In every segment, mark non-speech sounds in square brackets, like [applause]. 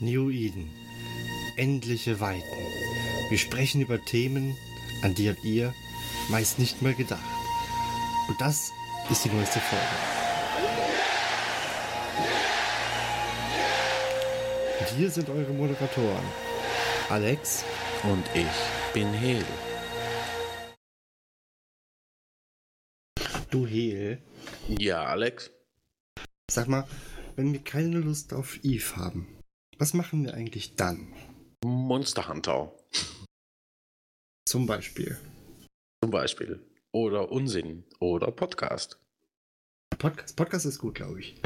New Eden. Endliche Weiten. Wir sprechen über Themen, an die habt ihr meist nicht mal gedacht. Und das ist die neueste Folge. Und hier sind eure Moderatoren. Alex Und ich bin Hel. Du Hel. Ja, Alex. Sag mal, wenn wir keine Lust auf Eve haben, was machen wir eigentlich dann? Monster Hunter Zum Beispiel. zum Beispiel. Oder Unsinn. Oder Podcast. Podcast, Podcast ist gut, glaube ich.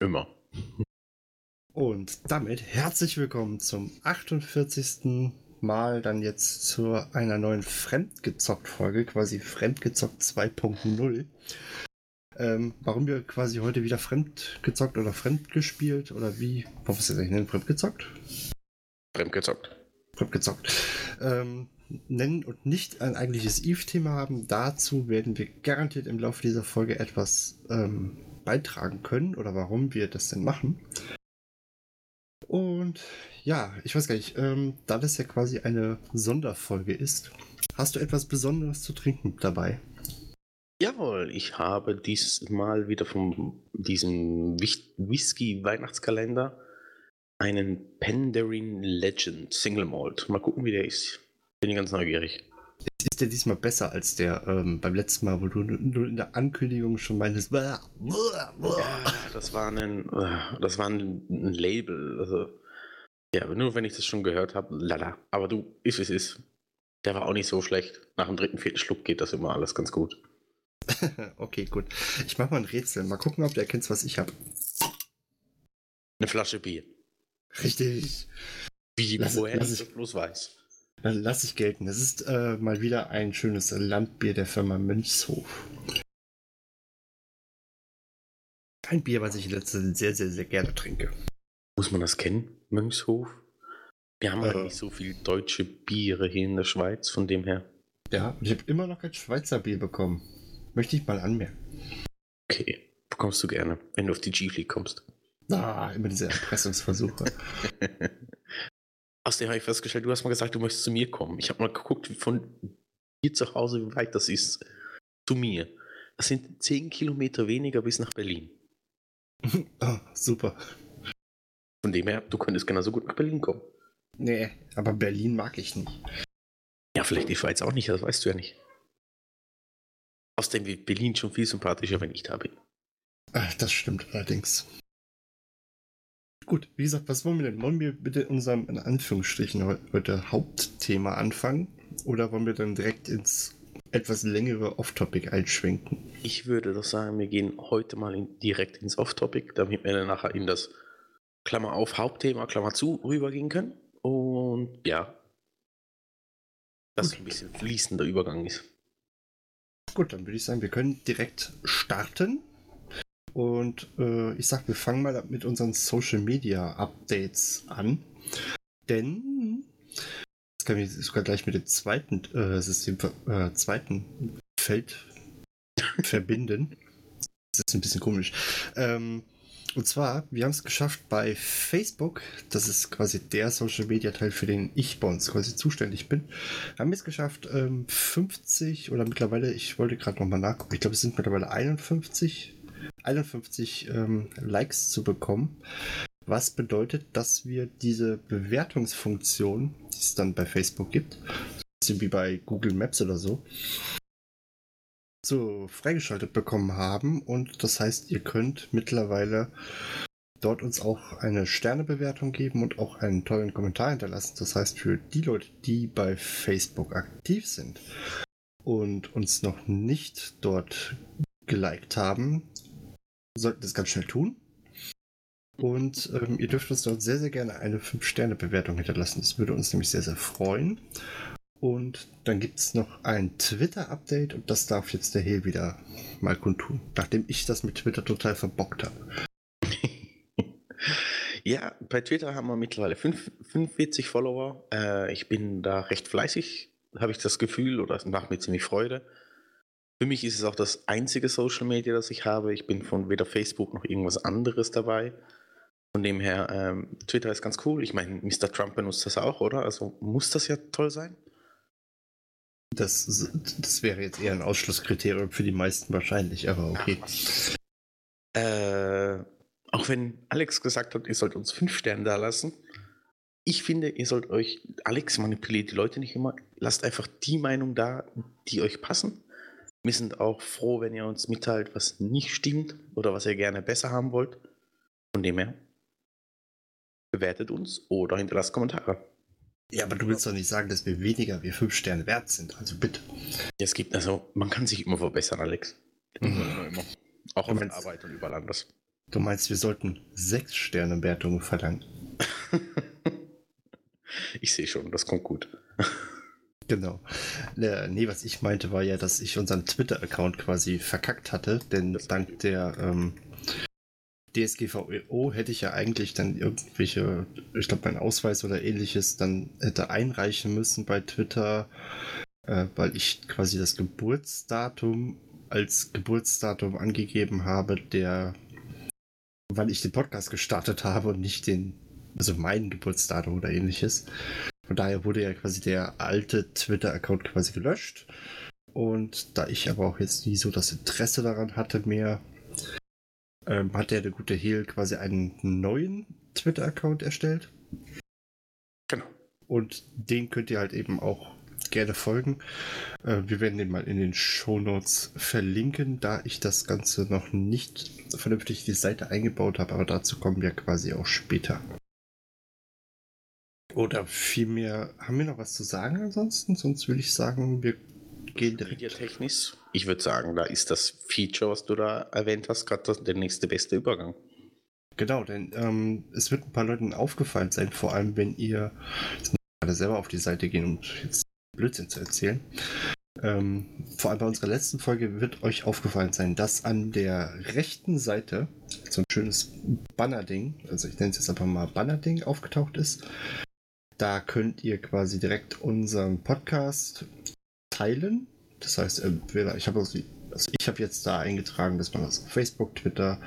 Immer. Und damit herzlich willkommen zum 48. Mal dann jetzt zu einer neuen Fremdgezockt-Folge, quasi Fremdgezockt 2.0. Ähm, warum wir quasi heute wieder fremdgezockt oder fremdgespielt oder wie, warum ist das eigentlich nennen? Fremdgezockt? Fremdgezockt. Fremdgezockt. Ähm, nennen und nicht ein eigentliches Eve-Thema haben. Dazu werden wir garantiert im Laufe dieser Folge etwas ähm, beitragen können oder warum wir das denn machen. Und ja, ich weiß gar nicht, ähm, da das ja quasi eine Sonderfolge ist, hast du etwas Besonderes zu trinken dabei? Jawohl, ich habe dieses Mal wieder von diesem Whis- Whisky-Weihnachtskalender einen Penderin Legend Single Malt. Mal gucken, wie der ist. Bin ich ganz neugierig. Ist der diesmal besser als der ähm, beim letzten Mal, wo du nur in der Ankündigung schon meintest. Ja, das war ein, äh, das war ein, ein Label. Also, ja, nur wenn ich das schon gehört habe, lala. Aber du, ist es ist. Der war auch nicht so schlecht. Nach dem dritten, vierten Schluck geht das immer alles ganz gut. [laughs] okay, gut. Ich mach mal ein Rätsel. Mal gucken, ob du erkennst, was ich habe. Eine Flasche Bier. Richtig. Wie, Lass- woher lass ich bloß weiß. Dann lass ich gelten. Es ist äh, mal wieder ein schönes Landbier der Firma Mönchshof. Ein Bier, was ich in letzter Zeit sehr, sehr, sehr gerne trinke. Muss man das kennen, Mönchshof? Wir haben Äh. nicht so viel deutsche Biere hier in der Schweiz, von dem her. Ja, ich habe immer noch kein Schweizer Bier bekommen. Möchte ich mal anmerken. Okay, bekommst du gerne, wenn du auf die G-Fleet kommst. Ah, immer diese Erpressungsversuche. [laughs] Außerdem habe ich festgestellt, du hast mal gesagt, du möchtest zu mir kommen. Ich habe mal geguckt, wie von hier zu Hause, wie weit das ist zu mir. Das sind 10 Kilometer weniger bis nach Berlin. [laughs] Ah, super. Von dem her, du könntest genauso gut nach Berlin kommen. Nee, aber Berlin mag ich nicht. Ja, vielleicht die Schweiz auch nicht, das weißt du ja nicht. Außerdem wird Berlin schon viel sympathischer, wenn ich da bin. Das stimmt allerdings. Gut, wie gesagt, was wollen wir denn? Wollen wir bitte unserem, in Anführungsstrichen, heu- heute Hauptthema anfangen? Oder wollen wir dann direkt ins etwas längere Off-Topic einschwenken? Ich würde doch sagen, wir gehen heute mal in, direkt ins Off-Topic, damit wir dann nachher in das Klammer auf Hauptthema, Klammer zu rübergehen können. Und ja, dass Gut. ein bisschen fließender Übergang ist. Gut, dann würde ich sagen, wir können direkt starten. Und äh, ich sag, wir fangen mal mit unseren Social Media Updates an. Denn das kann ich sogar gleich mit dem zweiten äh, System, äh, zweiten Feld [laughs] verbinden. Das ist ein bisschen komisch. Ähm, und zwar, wir haben es geschafft bei Facebook, das ist quasi der Social Media Teil, für den ich bei uns quasi zuständig bin, haben wir es geschafft, ähm, 50 oder mittlerweile, ich wollte gerade nochmal nachgucken, ich glaube, es sind mittlerweile 51, 51 ähm, Likes zu bekommen. Was bedeutet, dass wir diese Bewertungsfunktion, die es dann bei Facebook gibt, bisschen wie bei Google Maps oder so, so freigeschaltet bekommen haben. Und das heißt, ihr könnt mittlerweile dort uns auch eine Sternebewertung geben und auch einen tollen Kommentar hinterlassen. Das heißt, für die Leute, die bei Facebook aktiv sind und uns noch nicht dort geliked haben, sollten das ganz schnell tun. Und ähm, ihr dürft uns dort sehr, sehr gerne eine 5-Sterne-Bewertung hinterlassen. Das würde uns nämlich sehr, sehr freuen. Und dann gibt es noch ein Twitter-Update und das darf jetzt der Hel wieder mal kundtun, nachdem ich das mit Twitter total verbockt habe. [laughs] Ja, bei Twitter haben wir mittlerweile fünf- 45 Follower. Äh, ich bin da recht fleißig, habe ich das Gefühl, oder es macht mir ziemlich Freude. Für mich ist es auch das einzige Social Media, das ich habe. Ich bin von weder Facebook noch irgendwas anderes dabei. Von dem her, ähm, Twitter ist ganz cool. Ich meine, Mr. Trump benutzt das auch, oder? Also muss das ja toll sein. Das, das wäre jetzt eher ein Ausschlusskriterium für die meisten wahrscheinlich, aber okay. Äh, auch wenn Alex gesagt hat, ihr sollt uns fünf Sterne da lassen. Ich finde, ihr sollt euch, Alex manipuliert die Leute nicht immer, lasst einfach die Meinung da, die euch passen. Wir sind auch froh, wenn ihr uns mitteilt, was nicht stimmt oder was ihr gerne besser haben wollt. Von dem her, bewertet uns oder hinterlasst Kommentare. Ja, aber du willst doch nicht sagen, dass wir weniger wie fünf Sterne wert sind. Also bitte. Es gibt, also, man kann sich immer verbessern, Alex. Mhm. Immer, immer. Auch Du auf meinst- Arbeit und überall anders. Du meinst, wir sollten sechs Sterne Wertungen verlangen? [laughs] ich sehe schon, das kommt gut. Genau. Äh, nee, was ich meinte, war ja, dass ich unseren Twitter-Account quasi verkackt hatte, denn dank der ähm, DSGVO hätte ich ja eigentlich dann irgendwelche, ich glaube, mein Ausweis oder ähnliches dann hätte einreichen müssen bei Twitter, äh, weil ich quasi das Geburtsdatum als Geburtsdatum angegeben habe, der, weil ich den Podcast gestartet habe und nicht den, also mein Geburtsdatum oder ähnliches. Von daher wurde ja quasi der alte Twitter-Account quasi gelöscht. Und da ich aber auch jetzt nie so das Interesse daran hatte mehr, ähm, hat der, der gute Hehl quasi einen neuen Twitter-Account erstellt. Genau. Und den könnt ihr halt eben auch gerne folgen. Äh, wir werden den mal in den Shownotes verlinken, da ich das Ganze noch nicht vernünftig die Seite eingebaut habe, aber dazu kommen wir quasi auch später. Oder vielmehr, haben wir noch was zu sagen ansonsten? Sonst würde ich sagen, wir. Mediatechnisch, ich würde sagen, da ist das Feature, was du da erwähnt hast, gerade der nächste beste Übergang. Genau, denn ähm, es wird ein paar Leuten aufgefallen sein, vor allem wenn ihr jetzt muss ich gerade selber auf die Seite gehen, um jetzt Blödsinn zu erzählen. Ähm, vor allem bei unserer letzten Folge wird euch aufgefallen sein, dass an der rechten Seite so ein schönes Banner-Ding, also ich nenne es jetzt einfach mal Banner-Ding, aufgetaucht ist. Da könnt ihr quasi direkt unseren Podcast teilen. Das heißt, entweder ich habe also, ich habe jetzt da eingetragen, dass man das auf Facebook, Twitter,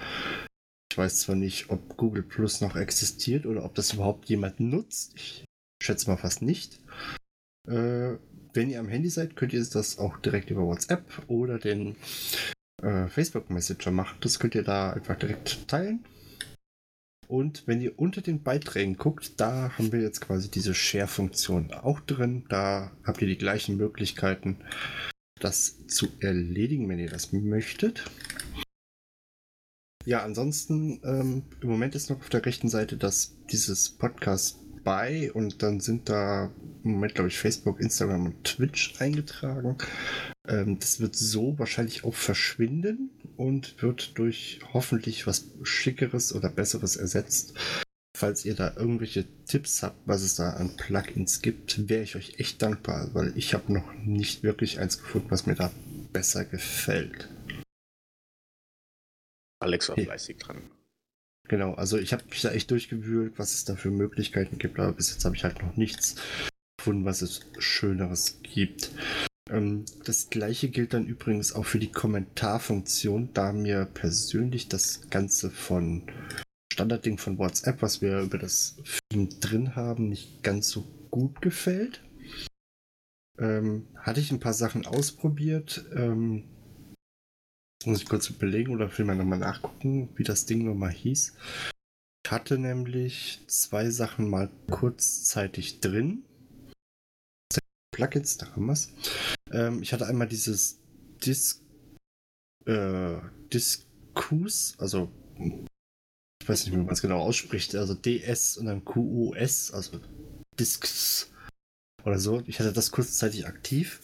ich weiß zwar nicht, ob Google Plus noch existiert oder ob das überhaupt jemand nutzt. Ich schätze mal fast nicht. Äh, wenn ihr am Handy seid, könnt ihr das auch direkt über WhatsApp oder den äh, Facebook Messenger machen. Das könnt ihr da einfach direkt teilen. Und wenn ihr unter den Beiträgen guckt, da haben wir jetzt quasi diese Share-Funktion auch drin. Da habt ihr die gleichen Möglichkeiten, das zu erledigen, wenn ihr das möchtet. Ja, ansonsten, ähm, im Moment ist noch auf der rechten Seite das, dieses Podcast bei und dann sind da im Moment, glaube ich, Facebook, Instagram und Twitch eingetragen. Ähm, das wird so wahrscheinlich auch verschwinden und wird durch hoffentlich was Schickeres oder Besseres ersetzt. Falls ihr da irgendwelche Tipps habt, was es da an Plugins gibt, wäre ich euch echt dankbar, weil ich habe noch nicht wirklich eins gefunden, was mir da besser gefällt. Alex war fleißig dran. Genau, also ich habe mich da echt durchgewühlt, was es da für Möglichkeiten gibt, aber bis jetzt habe ich halt noch nichts gefunden, was es Schöneres gibt. Ähm, das gleiche gilt dann übrigens auch für die Kommentarfunktion, da mir persönlich das Ganze von Standardding von WhatsApp, was wir über das Theme drin haben, nicht ganz so gut gefällt. Ähm, hatte ich ein paar Sachen ausprobiert. Ähm, muss ich kurz überlegen oder man nochmal nachgucken, wie das Ding nochmal hieß. Ich hatte nämlich zwei Sachen mal kurzzeitig drin. Plugins, da haben wir es. Ähm, ich hatte einmal dieses Dis äh, Diskus, also ich weiß nicht, wie man es genau ausspricht, also DS und dann QUS, also Disks oder so. Ich hatte das kurzzeitig aktiv.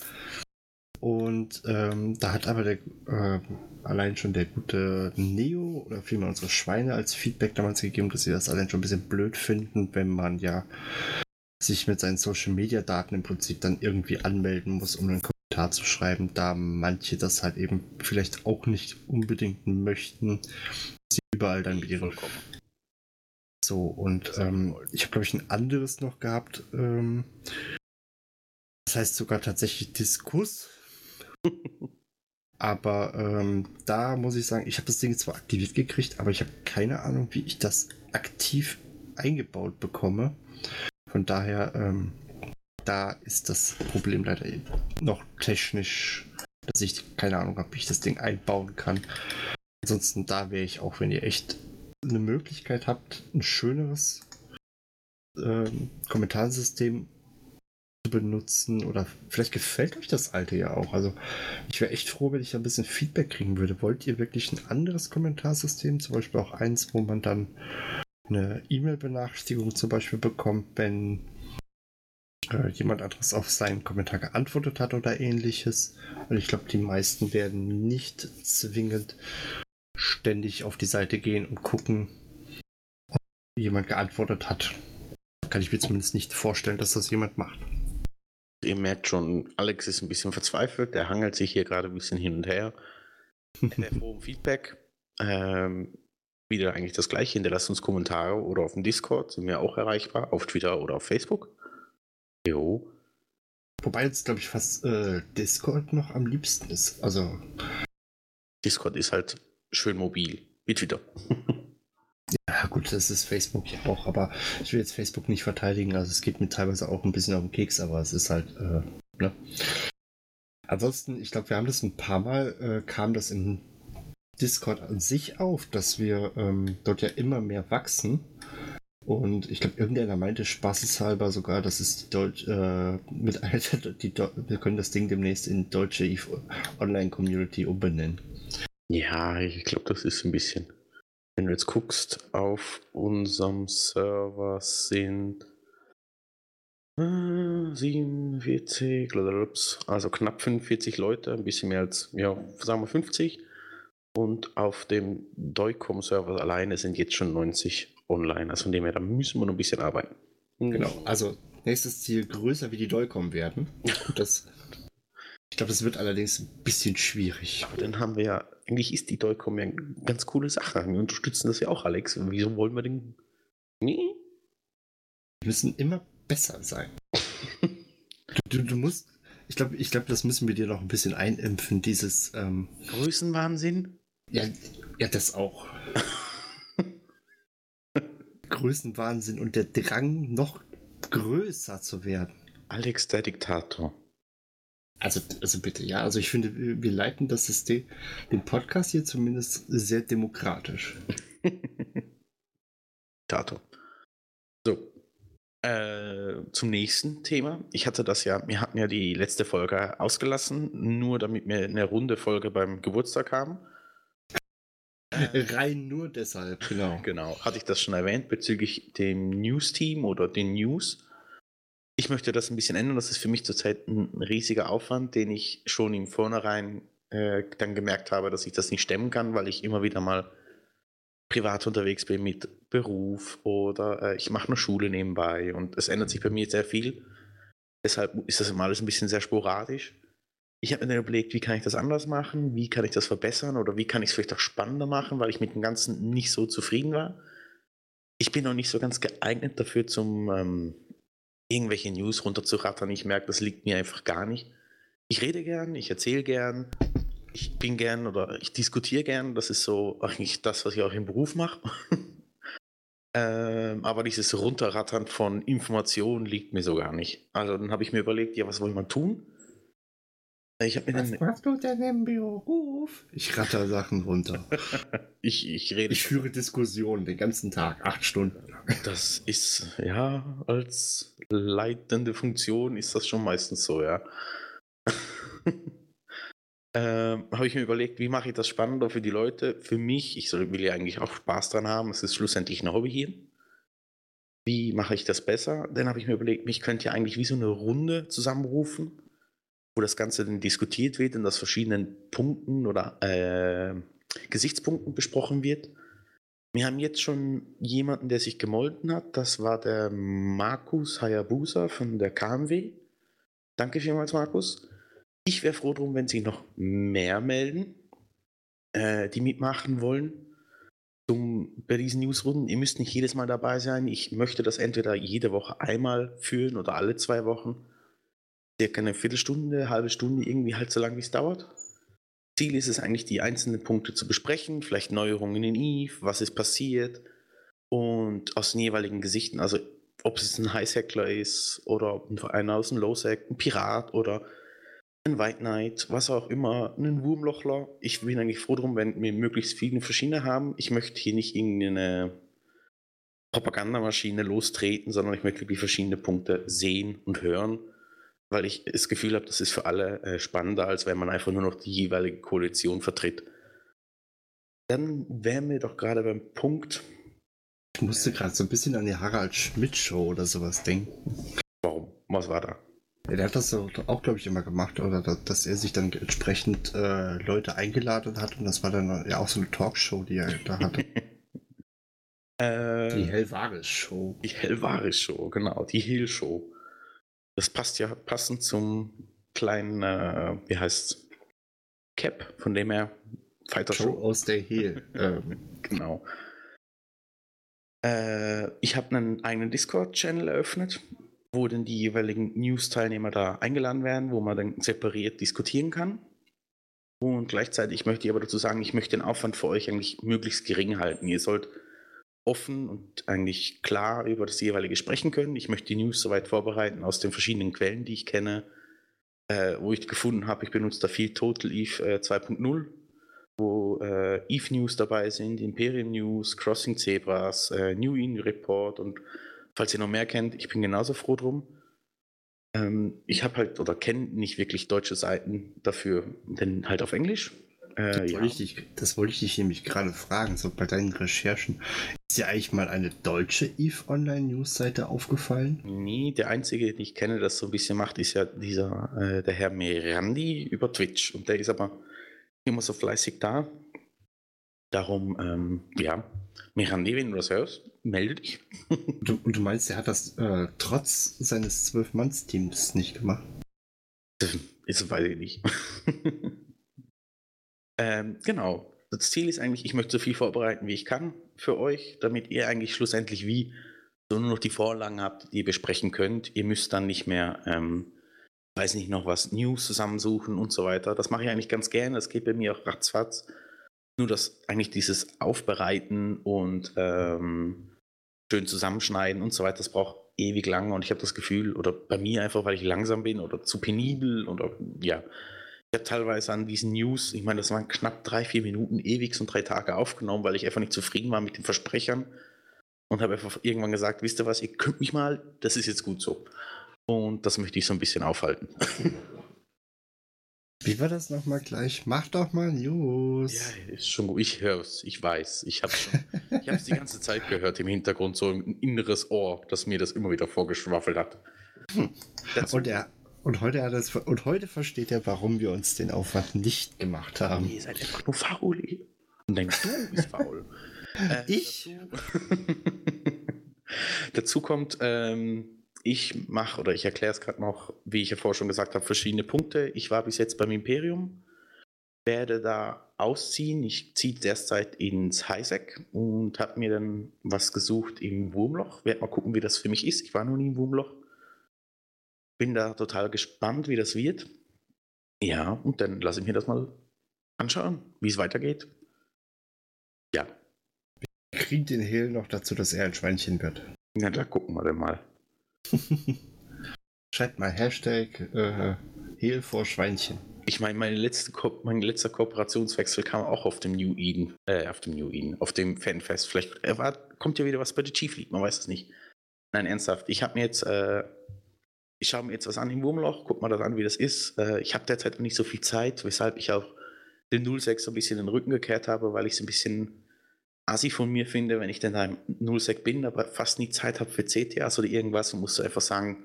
Und ähm, da hat aber der, äh, allein schon der gute Neo oder vielmehr unsere Schweine als Feedback damals gegeben, dass sie das allein schon ein bisschen blöd finden, wenn man ja sich mit seinen Social Media Daten im Prinzip dann irgendwie anmelden muss, um einen Kommentar zu schreiben, da manche das halt eben vielleicht auch nicht unbedingt möchten, sie überall dann mit ihren so, und ähm, ich habe, glaube ich, ein anderes noch gehabt. Ähm, das heißt sogar tatsächlich Diskus. [laughs] Aber ähm, da muss ich sagen, ich habe das Ding zwar aktiviert gekriegt, aber ich habe keine Ahnung, wie ich das aktiv eingebaut bekomme. Von daher, ähm, da ist das Problem leider noch technisch, dass ich keine Ahnung habe, wie ich das Ding einbauen kann. Ansonsten, da wäre ich auch, wenn ihr echt eine Möglichkeit habt, ein schöneres ähm, Kommentarsystem zu benutzen oder vielleicht gefällt euch das alte ja auch. Also ich wäre echt froh, wenn ich ein bisschen Feedback kriegen würde. Wollt ihr wirklich ein anderes Kommentarsystem, zum Beispiel auch eins, wo man dann eine E-Mail-Benachrichtigung zum Beispiel bekommt, wenn äh, jemand anderes auf seinen Kommentar geantwortet hat oder ähnliches. Und ich glaube, die meisten werden nicht zwingend ständig auf die Seite gehen und gucken, ob jemand geantwortet hat. Kann ich mir zumindest nicht vorstellen, dass das jemand macht. Ihr merkt schon, Alex ist ein bisschen verzweifelt. Der hangelt sich hier gerade ein bisschen hin und her. Der [laughs] froh Feedback. Ähm, wieder eigentlich das gleiche. Hinterlasst uns Kommentare oder auf dem Discord sind wir auch erreichbar. Auf Twitter oder auf Facebook. Jo. Wobei jetzt, glaube ich, fast äh, Discord noch am liebsten ist. Also. Discord ist halt schön mobil. Wie Twitter. [laughs] Ja, gut, das ist Facebook ja auch, aber ich will jetzt Facebook nicht verteidigen. Also es geht mir teilweise auch ein bisschen auf den Keks, aber es ist halt, äh, ne? Ansonsten, ich glaube, wir haben das ein paar Mal, äh, kam das in Discord an sich auf, dass wir ähm, dort ja immer mehr wachsen. Und ich glaube, irgendeiner meinte spaßeshalber sogar, das ist die Deutsch, äh, mit [laughs] einer die, wir können das Ding demnächst in deutsche Online Community umbenennen. Ja, ich glaube, das ist ein bisschen. Wenn du jetzt guckst, auf unserem Server sind 47, also knapp 45 Leute, ein bisschen mehr als, ja, sagen wir 50. Und auf dem Doicom-Server alleine sind jetzt schon 90 online. Also von dem her, da müssen wir noch ein bisschen arbeiten. Genau, also nächstes Ziel größer wie die Doicom werden. [laughs] Das, ich glaube, das wird allerdings ein bisschen schwierig. Aber dann haben wir ja, eigentlich ist die Doicom ja eine ganz coole Sache. Wir unterstützen das ja auch, Alex. Wieso wollen wir den. Nee? Wir müssen immer besser sein. [laughs] du, du, musst. Ich glaube, ich glaub, das müssen wir dir noch ein bisschen einimpfen, dieses. Ähm, Größenwahnsinn? Ja, ja, das auch. [laughs] Größenwahnsinn und der Drang, noch größer zu werden. Alex der Diktator. Also, also bitte, ja. Also ich finde, wir leiten das System, den Podcast hier zumindest sehr demokratisch. [laughs] Diktator. So. Äh, zum nächsten Thema. Ich hatte das ja, wir hatten ja die letzte Folge ausgelassen, nur damit wir eine runde Folge beim Geburtstag haben. [laughs] Rein nur deshalb, genau. Genau, hatte ich das schon erwähnt bezüglich dem News-Team oder den News. Ich möchte das ein bisschen ändern. Das ist für mich zurzeit ein riesiger Aufwand, den ich schon im Vornherein äh, dann gemerkt habe, dass ich das nicht stemmen kann, weil ich immer wieder mal privat unterwegs bin mit Beruf oder äh, ich mache eine Schule nebenbei und es ändert sich bei mir sehr viel. Deshalb ist das immer alles ein bisschen sehr sporadisch ich habe mir dann überlegt, wie kann ich das anders machen, wie kann ich das verbessern oder wie kann ich es vielleicht auch spannender machen, weil ich mit dem Ganzen nicht so zufrieden war. Ich bin noch nicht so ganz geeignet dafür, zum ähm, irgendwelche News runterzurattern. Ich merke, das liegt mir einfach gar nicht. Ich rede gern, ich erzähle gern, ich bin gern oder ich diskutiere gern. Das ist so eigentlich das, was ich auch im Beruf mache. [laughs] ähm, aber dieses Runterrattern von Informationen liegt mir so gar nicht. Also dann habe ich mir überlegt, ja, was wollen wir tun? Ich habe mir Was dann. machst du denn im Beruf? Ich ratter Sachen runter. [laughs] ich, ich rede. Ich führe Diskussionen den ganzen Tag, acht Stunden lang. Das ist, ja, als leitende Funktion ist das schon meistens so, ja. [laughs] ähm, habe ich mir überlegt, wie mache ich das spannender für die Leute? Für mich, ich soll, will ja eigentlich auch Spaß dran haben, es ist schlussendlich ein Hobby hier. Wie mache ich das besser? Dann habe ich mir überlegt, mich könnte ja eigentlich wie so eine Runde zusammenrufen das Ganze dann diskutiert wird und aus verschiedenen Punkten oder äh, Gesichtspunkten besprochen wird. Wir haben jetzt schon jemanden, der sich gemolden hat. Das war der Markus Hayabusa von der KMW. Danke vielmals, Markus. Ich wäre froh drum, wenn sich noch mehr melden, äh, die mitmachen wollen zum, bei diesen Newsrunden. Ihr müsst nicht jedes Mal dabei sein. Ich möchte das entweder jede Woche einmal führen oder alle zwei Wochen circa eine Viertelstunde, halbe Stunde, irgendwie halt so lange, wie es dauert. Ziel ist es eigentlich, die einzelnen Punkte zu besprechen, vielleicht Neuerungen in Eve, was ist passiert und aus den jeweiligen Gesichten, also ob es ein Highsackler ist oder einer aus dem Lowsack, ein Pirat oder ein White Knight, was auch immer, ein Wurmlochler. Ich bin eigentlich froh drum, wenn wir möglichst viele verschiedene haben. Ich möchte hier nicht irgendeine Propagandamaschine lostreten, sondern ich möchte wirklich verschiedene Punkte sehen und hören, weil ich das Gefühl habe, das ist für alle äh, spannender, als wenn man einfach nur noch die jeweilige Koalition vertritt. Dann wären wir doch gerade beim Punkt. Ich musste gerade so ein bisschen an die Harald Schmidt Show oder sowas denken. Warum? Was war da? Ja, der hat das auch, glaube ich, immer gemacht, oder dass er sich dann entsprechend äh, Leute eingeladen hat und das war dann ja auch so eine Talkshow, die er da hatte. [laughs] Äh, die Hellvaris-Show. Die Hellvaris-Show, genau, die Hill-Show. Das passt ja passend zum kleinen, äh, wie heißt Cap, von dem er Fighter Show. Show aus der Hill. [laughs] ähm. Genau. Äh, ich habe einen eigenen Discord-Channel eröffnet, wo dann die jeweiligen News-Teilnehmer da eingeladen werden, wo man dann separiert diskutieren kann. Und gleichzeitig möchte ich aber dazu sagen, ich möchte den Aufwand für euch eigentlich möglichst gering halten. Ihr sollt offen und eigentlich klar über das jeweilige sprechen können. Ich möchte die News soweit vorbereiten aus den verschiedenen Quellen, die ich kenne, äh, wo ich gefunden habe. Ich benutze da viel Total Eve äh, 2.0, wo äh, Eve News dabei sind, Imperium News, Crossing Zebras, äh, New In Report und falls ihr noch mehr kennt, ich bin genauso froh drum. Ähm, ich habe halt oder kenne nicht wirklich deutsche Seiten dafür, denn halt auf Englisch. Äh, das, ja. wollte ich dich, das wollte ich dich nämlich gerade fragen, so bei deinen Recherchen. Ist dir eigentlich mal eine deutsche EVE Online News Seite aufgefallen? Nee, der einzige, den ich kenne, der das so ein bisschen macht, ist ja dieser, äh, der Herr Merandi über Twitch. Und der ist aber immer so fleißig da. Darum, ähm, ja, Mirandi, wenn du das hörst, melde dich. du, und du meinst, er hat das äh, trotz seines Zwölf-Manns-Teams nicht gemacht? Das weiß ich nicht. [laughs] Ähm, genau. Das Ziel ist eigentlich, ich möchte so viel vorbereiten, wie ich kann für euch, damit ihr eigentlich schlussendlich wie so nur noch die Vorlagen habt, die ihr besprechen könnt. Ihr müsst dann nicht mehr, ähm, weiß nicht, noch was News zusammensuchen und so weiter. Das mache ich eigentlich ganz gerne. Das geht bei mir auch ratzfatz. Nur dass eigentlich dieses Aufbereiten und ähm, schön zusammenschneiden und so weiter, das braucht ewig lange und ich habe das Gefühl, oder bei mir einfach, weil ich langsam bin oder zu penibel oder ja, ich habe teilweise an diesen News, ich meine, das waren knapp drei, vier Minuten ewig und drei Tage aufgenommen, weil ich einfach nicht zufrieden war mit den Versprechern und habe einfach irgendwann gesagt, wisst ihr was, ihr könnt mich mal, das ist jetzt gut so. Und das möchte ich so ein bisschen aufhalten. [laughs] Wie war das nochmal gleich? Mach doch mal News. Ja, ist schon gut. Ich höre es, ich weiß. Ich habe es die ganze Zeit gehört im Hintergrund, so ein inneres Ohr, das mir das immer wieder vorgeschwaffelt hat. Hm. Und er, und heute, hat es, und heute versteht er, warum wir uns den Aufwand nicht gemacht haben. Ihr seid einfach nur faul. Und denkst du bist faul. äh, [laughs] ich? Dazu, [laughs] dazu kommt, ähm, ich mache oder ich erkläre es gerade noch, wie ich ja vorher schon gesagt habe, verschiedene Punkte. Ich war bis jetzt beim Imperium, werde da ausziehen. Ich ziehe derzeit ins Highsec und habe mir dann was gesucht im Wurmloch. Werde mal gucken, wie das für mich ist. Ich war noch nie im Wurmloch. Bin da total gespannt, wie das wird. Ja, und dann lasse ich mir das mal anschauen, wie es weitergeht. Ja. Wir kriegen den Hehl noch dazu, dass er ein Schweinchen wird. Ja, da gucken wir dann mal. [laughs] Schreibt mal Hashtag äh, Hehl vor Schweinchen. Ich meine, meine letzte mein letzter Kooperationswechsel kam auch auf dem New Eden, äh, auf dem New Eden, auf dem Fanfest. Vielleicht äh, war, kommt ja wieder was bei der Chief League, man weiß es nicht. Nein, ernsthaft. Ich habe mir jetzt äh, ich schaue mir jetzt was an im Wurmloch, guck mal das an, wie das ist. Äh, ich habe derzeit noch nicht so viel Zeit, weshalb ich auch den 06 so ein bisschen in den Rücken gekehrt habe, weil ich es ein bisschen assi von mir finde, wenn ich denn da im 06 bin, aber fast nie Zeit habe für CTAs oder irgendwas und muss einfach sagen,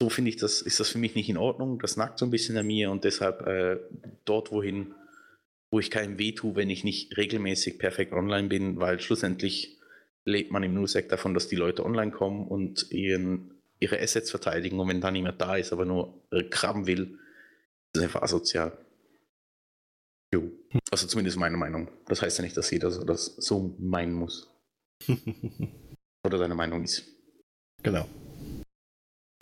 so finde ich das, ist das für mich nicht in Ordnung. Das nackt so ein bisschen an mir und deshalb äh, dort wohin, wo ich keinem weh tue, wenn ich nicht regelmäßig perfekt online bin, weil schlussendlich lebt man im Nullsec davon, dass die Leute online kommen und ihren ihre Assets verteidigen und wenn da niemand da ist, aber nur krabben will, ist einfach asozial. Jo. Also zumindest meine Meinung. Das heißt ja nicht, dass jeder so, das so meinen muss. [laughs] Oder seine Meinung ist. Genau.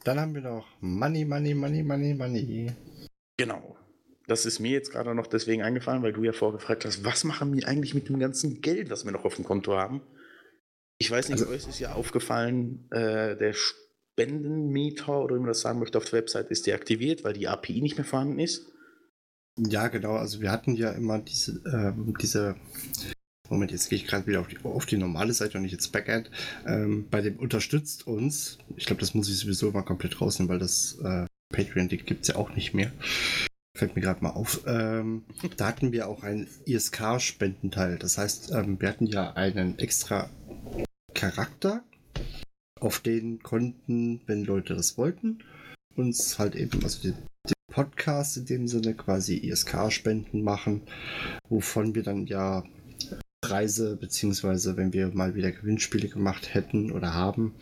Dann haben wir noch Money, Money, Money, Money, Money. Genau. das ist mir jetzt gerade noch deswegen eingefallen, weil du ja vorgefragt hast, was machen wir eigentlich mit dem ganzen Geld, was wir noch auf dem Konto haben? Ich weiß nicht, also, euch ist ja aufgefallen, äh, der Spendenmeter oder wie man das sagen möchte auf der Website ist deaktiviert, weil die API nicht mehr vorhanden ist. Ja, genau. Also wir hatten ja immer diese, ähm, diese Moment, jetzt gehe ich gerade wieder auf die, auf die, normale Seite und nicht ins Backend. Ähm, bei dem unterstützt uns, ich glaube, das muss ich sowieso mal komplett rausnehmen, weil das äh, Patreon gibt es ja auch nicht mehr. Fällt mir gerade mal auf. Ähm, da hatten wir auch einen ISK-Spendenteil. Das heißt, ähm, wir hatten ja einen extra Charakter, auf den konnten, wenn Leute das wollten, uns halt eben, also den, den Podcast in dem Sinne quasi ISK-Spenden machen, wovon wir dann ja Preise, beziehungsweise wenn wir mal wieder Gewinnspiele gemacht hätten oder haben,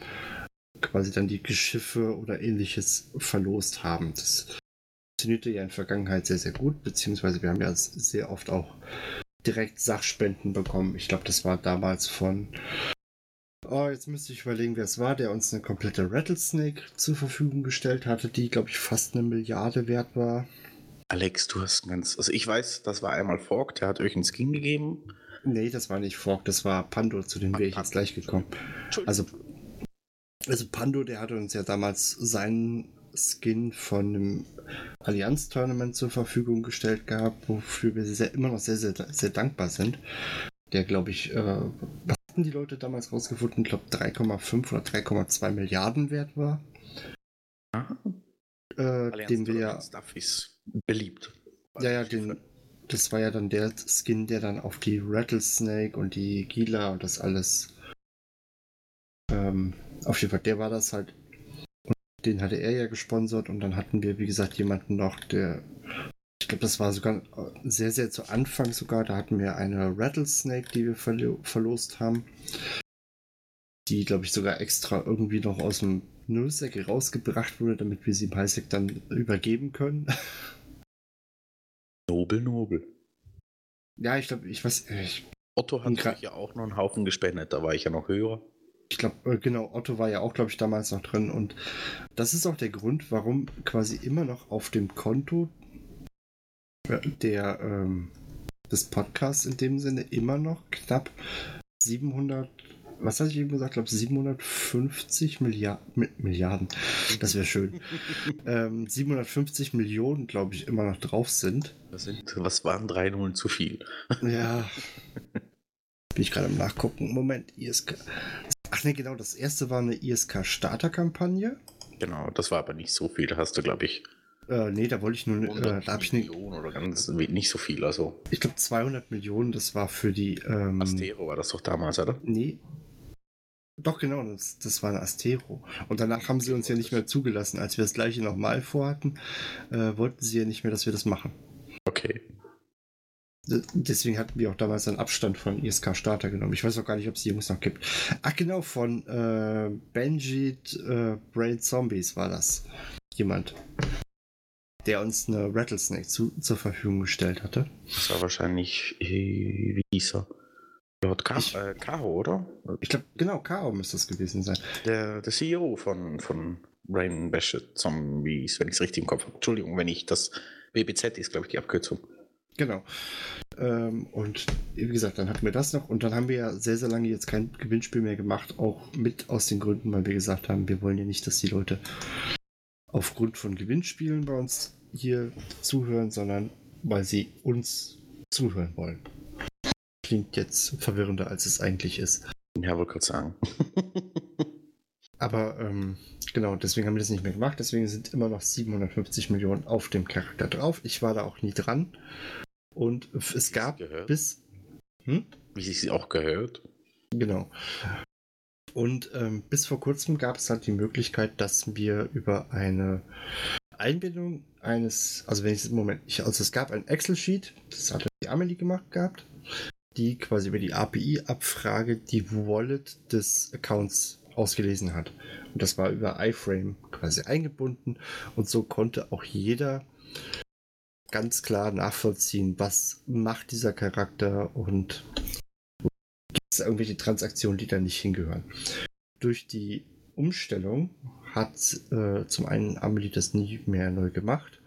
quasi dann die Geschiffe oder ähnliches verlost haben. Das funktionierte ja in der Vergangenheit sehr, sehr gut, beziehungsweise wir haben ja sehr oft auch direkt Sachspenden bekommen. Ich glaube, das war damals von Oh, jetzt müsste ich überlegen, wer es war, der uns eine komplette Rattlesnake zur Verfügung gestellt hatte, die, glaube ich, fast eine Milliarde wert war. Alex, du hast ganz. Also ich weiß, das war einmal Fork, der hat euch einen Skin gegeben. Nee, das war nicht Fork, das war Pando, zu dem wäre ich jetzt gleich gekommen. Also, also Pando, der hatte uns ja damals seinen Skin von einem Allianz-Tournament zur Verfügung gestellt gehabt, wofür wir sehr, immer noch sehr, sehr, sehr dankbar sind. Der, glaube ich, äh, hatten die Leute damals rausgefunden, ich glaube 3,5 oder 3,2 Milliarden wert war. Äh, den wir ja. Stuff ist beliebt. Ja, ja, den, das war ja dann der Skin, der dann auf die Rattlesnake und die Gila und das alles. Ähm, auf jeden Fall, der war das halt. Und den hatte er ja gesponsert und dann hatten wir, wie gesagt, jemanden noch, der glaube, das war sogar sehr, sehr zu Anfang sogar. Da hatten wir eine Rattlesnake, die wir verlo verlost haben. Die, glaube ich, sogar extra irgendwie noch aus dem Nullsack rausgebracht wurde, damit wir sie im Highsack dann übergeben können. Nobel, nobel. Ja, ich glaube, ich weiß. Ich Otto hat ja auch noch einen Haufen gespendet, da war ich ja noch höher. Ich glaube, äh, genau, Otto war ja auch, glaube ich, damals noch drin. Und das ist auch der Grund, warum quasi immer noch auf dem Konto der ähm, des Podcasts in dem Sinne immer noch knapp 700, was hatte ich eben gesagt? Ich glaube 750 Milliard, Milliarden, das wäre schön. [laughs] ähm, 750 Millionen, glaube ich, immer noch drauf sind. Das sind was waren drei Nullen zu viel? ja. [laughs] Bin ich gerade im Nachgucken. Moment, ISK. Ach ne, genau, das erste war eine ISK-Starter-Kampagne. Genau, das war aber nicht so viel, da hast du, glaube ich, äh, nee, da wollte ich nur. Äh, da ich Millionen oder ganz nicht so viel, also. Ich glaube 200 Millionen, das war für die. Ähm, Astero war das doch damals, oder? Nee. Doch, genau, das, das war ein Astero. Und danach haben sie uns ja nicht mehr zugelassen. Als wir das gleiche nochmal vorhatten, äh, wollten sie ja nicht mehr, dass wir das machen. Okay. Deswegen hatten wir auch damals einen Abstand von ISK Starter genommen. Ich weiß auch gar nicht, ob es die Jungs noch gibt. Ach genau, von äh, Benji äh, Brain Zombies war das. Jemand der uns eine Rattlesnake zu, zur Verfügung gestellt hatte. Das war wahrscheinlich, äh, wie hieß er? Lord Ka ich, äh, Kaho, oder? Ich glaube, genau, Kaho müsste es gewesen sein. Der, der CEO von, von Rain Bash Zombies, wenn ich es richtig im Kopf habe. Entschuldigung, wenn ich das BBZ ist, glaube ich, die Abkürzung. Genau. Ähm, und wie gesagt, dann hatten wir das noch und dann haben wir ja sehr, sehr lange jetzt kein Gewinnspiel mehr gemacht, auch mit aus den Gründen, weil wir gesagt haben, wir wollen ja nicht, dass die Leute aufgrund von Gewinnspielen bei uns hier zuhören, sondern weil sie uns zuhören wollen. Klingt jetzt verwirrender, als es eigentlich ist. Ja, wollte gerade sagen. [laughs] Aber ähm, genau, deswegen haben wir das nicht mehr gemacht. Deswegen sind immer noch 750 Millionen auf dem Charakter drauf. Ich war da auch nie dran. Und es gab bis. Hm? Wie sich sie auch gehört. Genau. Und ähm, bis vor kurzem gab es halt die Möglichkeit, dass wir über eine Einbindung eines, also wenn ich es Moment, ich, also es gab ein Excel-Sheet, das hat die Amelie gemacht gehabt, die quasi über die API-Abfrage die Wallet des Accounts ausgelesen hat. Und das war über iFrame quasi eingebunden und so konnte auch jeder ganz klar nachvollziehen, was macht dieser Charakter und irgendwelche Transaktionen, die da nicht hingehören. Durch die Umstellung hat äh, zum einen Amelie das nie mehr neu gemacht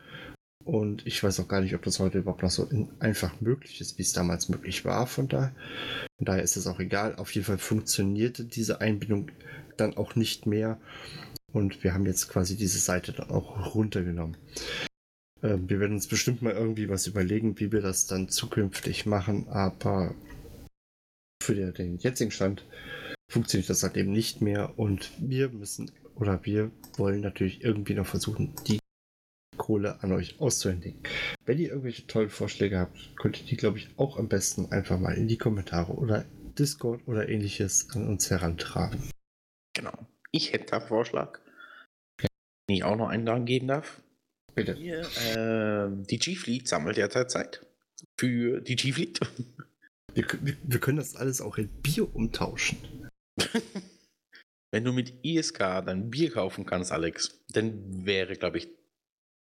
Und ich weiß auch gar nicht, ob das heute überhaupt noch so einfach möglich ist, wie es damals möglich war. Von, da, von daher ist es auch egal. Auf jeden Fall funktionierte diese Einbindung dann auch nicht mehr. Und wir haben jetzt quasi diese Seite dann auch runtergenommen. Ähm, wir werden uns bestimmt mal irgendwie was überlegen, wie wir das dann zukünftig machen. Aber für den jetzigen Stand funktioniert das halt eben nicht mehr. Und wir müssen oder wir wollen natürlich irgendwie noch versuchen, die Kohle an euch auszuhändigen. Wenn ihr irgendwelche tollen Vorschläge habt, könnt ihr die, glaube ich, auch am besten einfach mal in die Kommentare oder Discord oder ähnliches an uns herantragen. Genau. Ich hätte einen Vorschlag. Okay. Den ich auch noch einen angeben darf. Bitte. Hier, äh, die G-Fleet sammelt derzeit Zeit. Für die G-Fleet. Wir, wir, wir, können das alles auch in Bier umtauschen. [laughs] Wenn du mit ISK dann Bier kaufen kannst, Alex, dann wäre, glaube ich,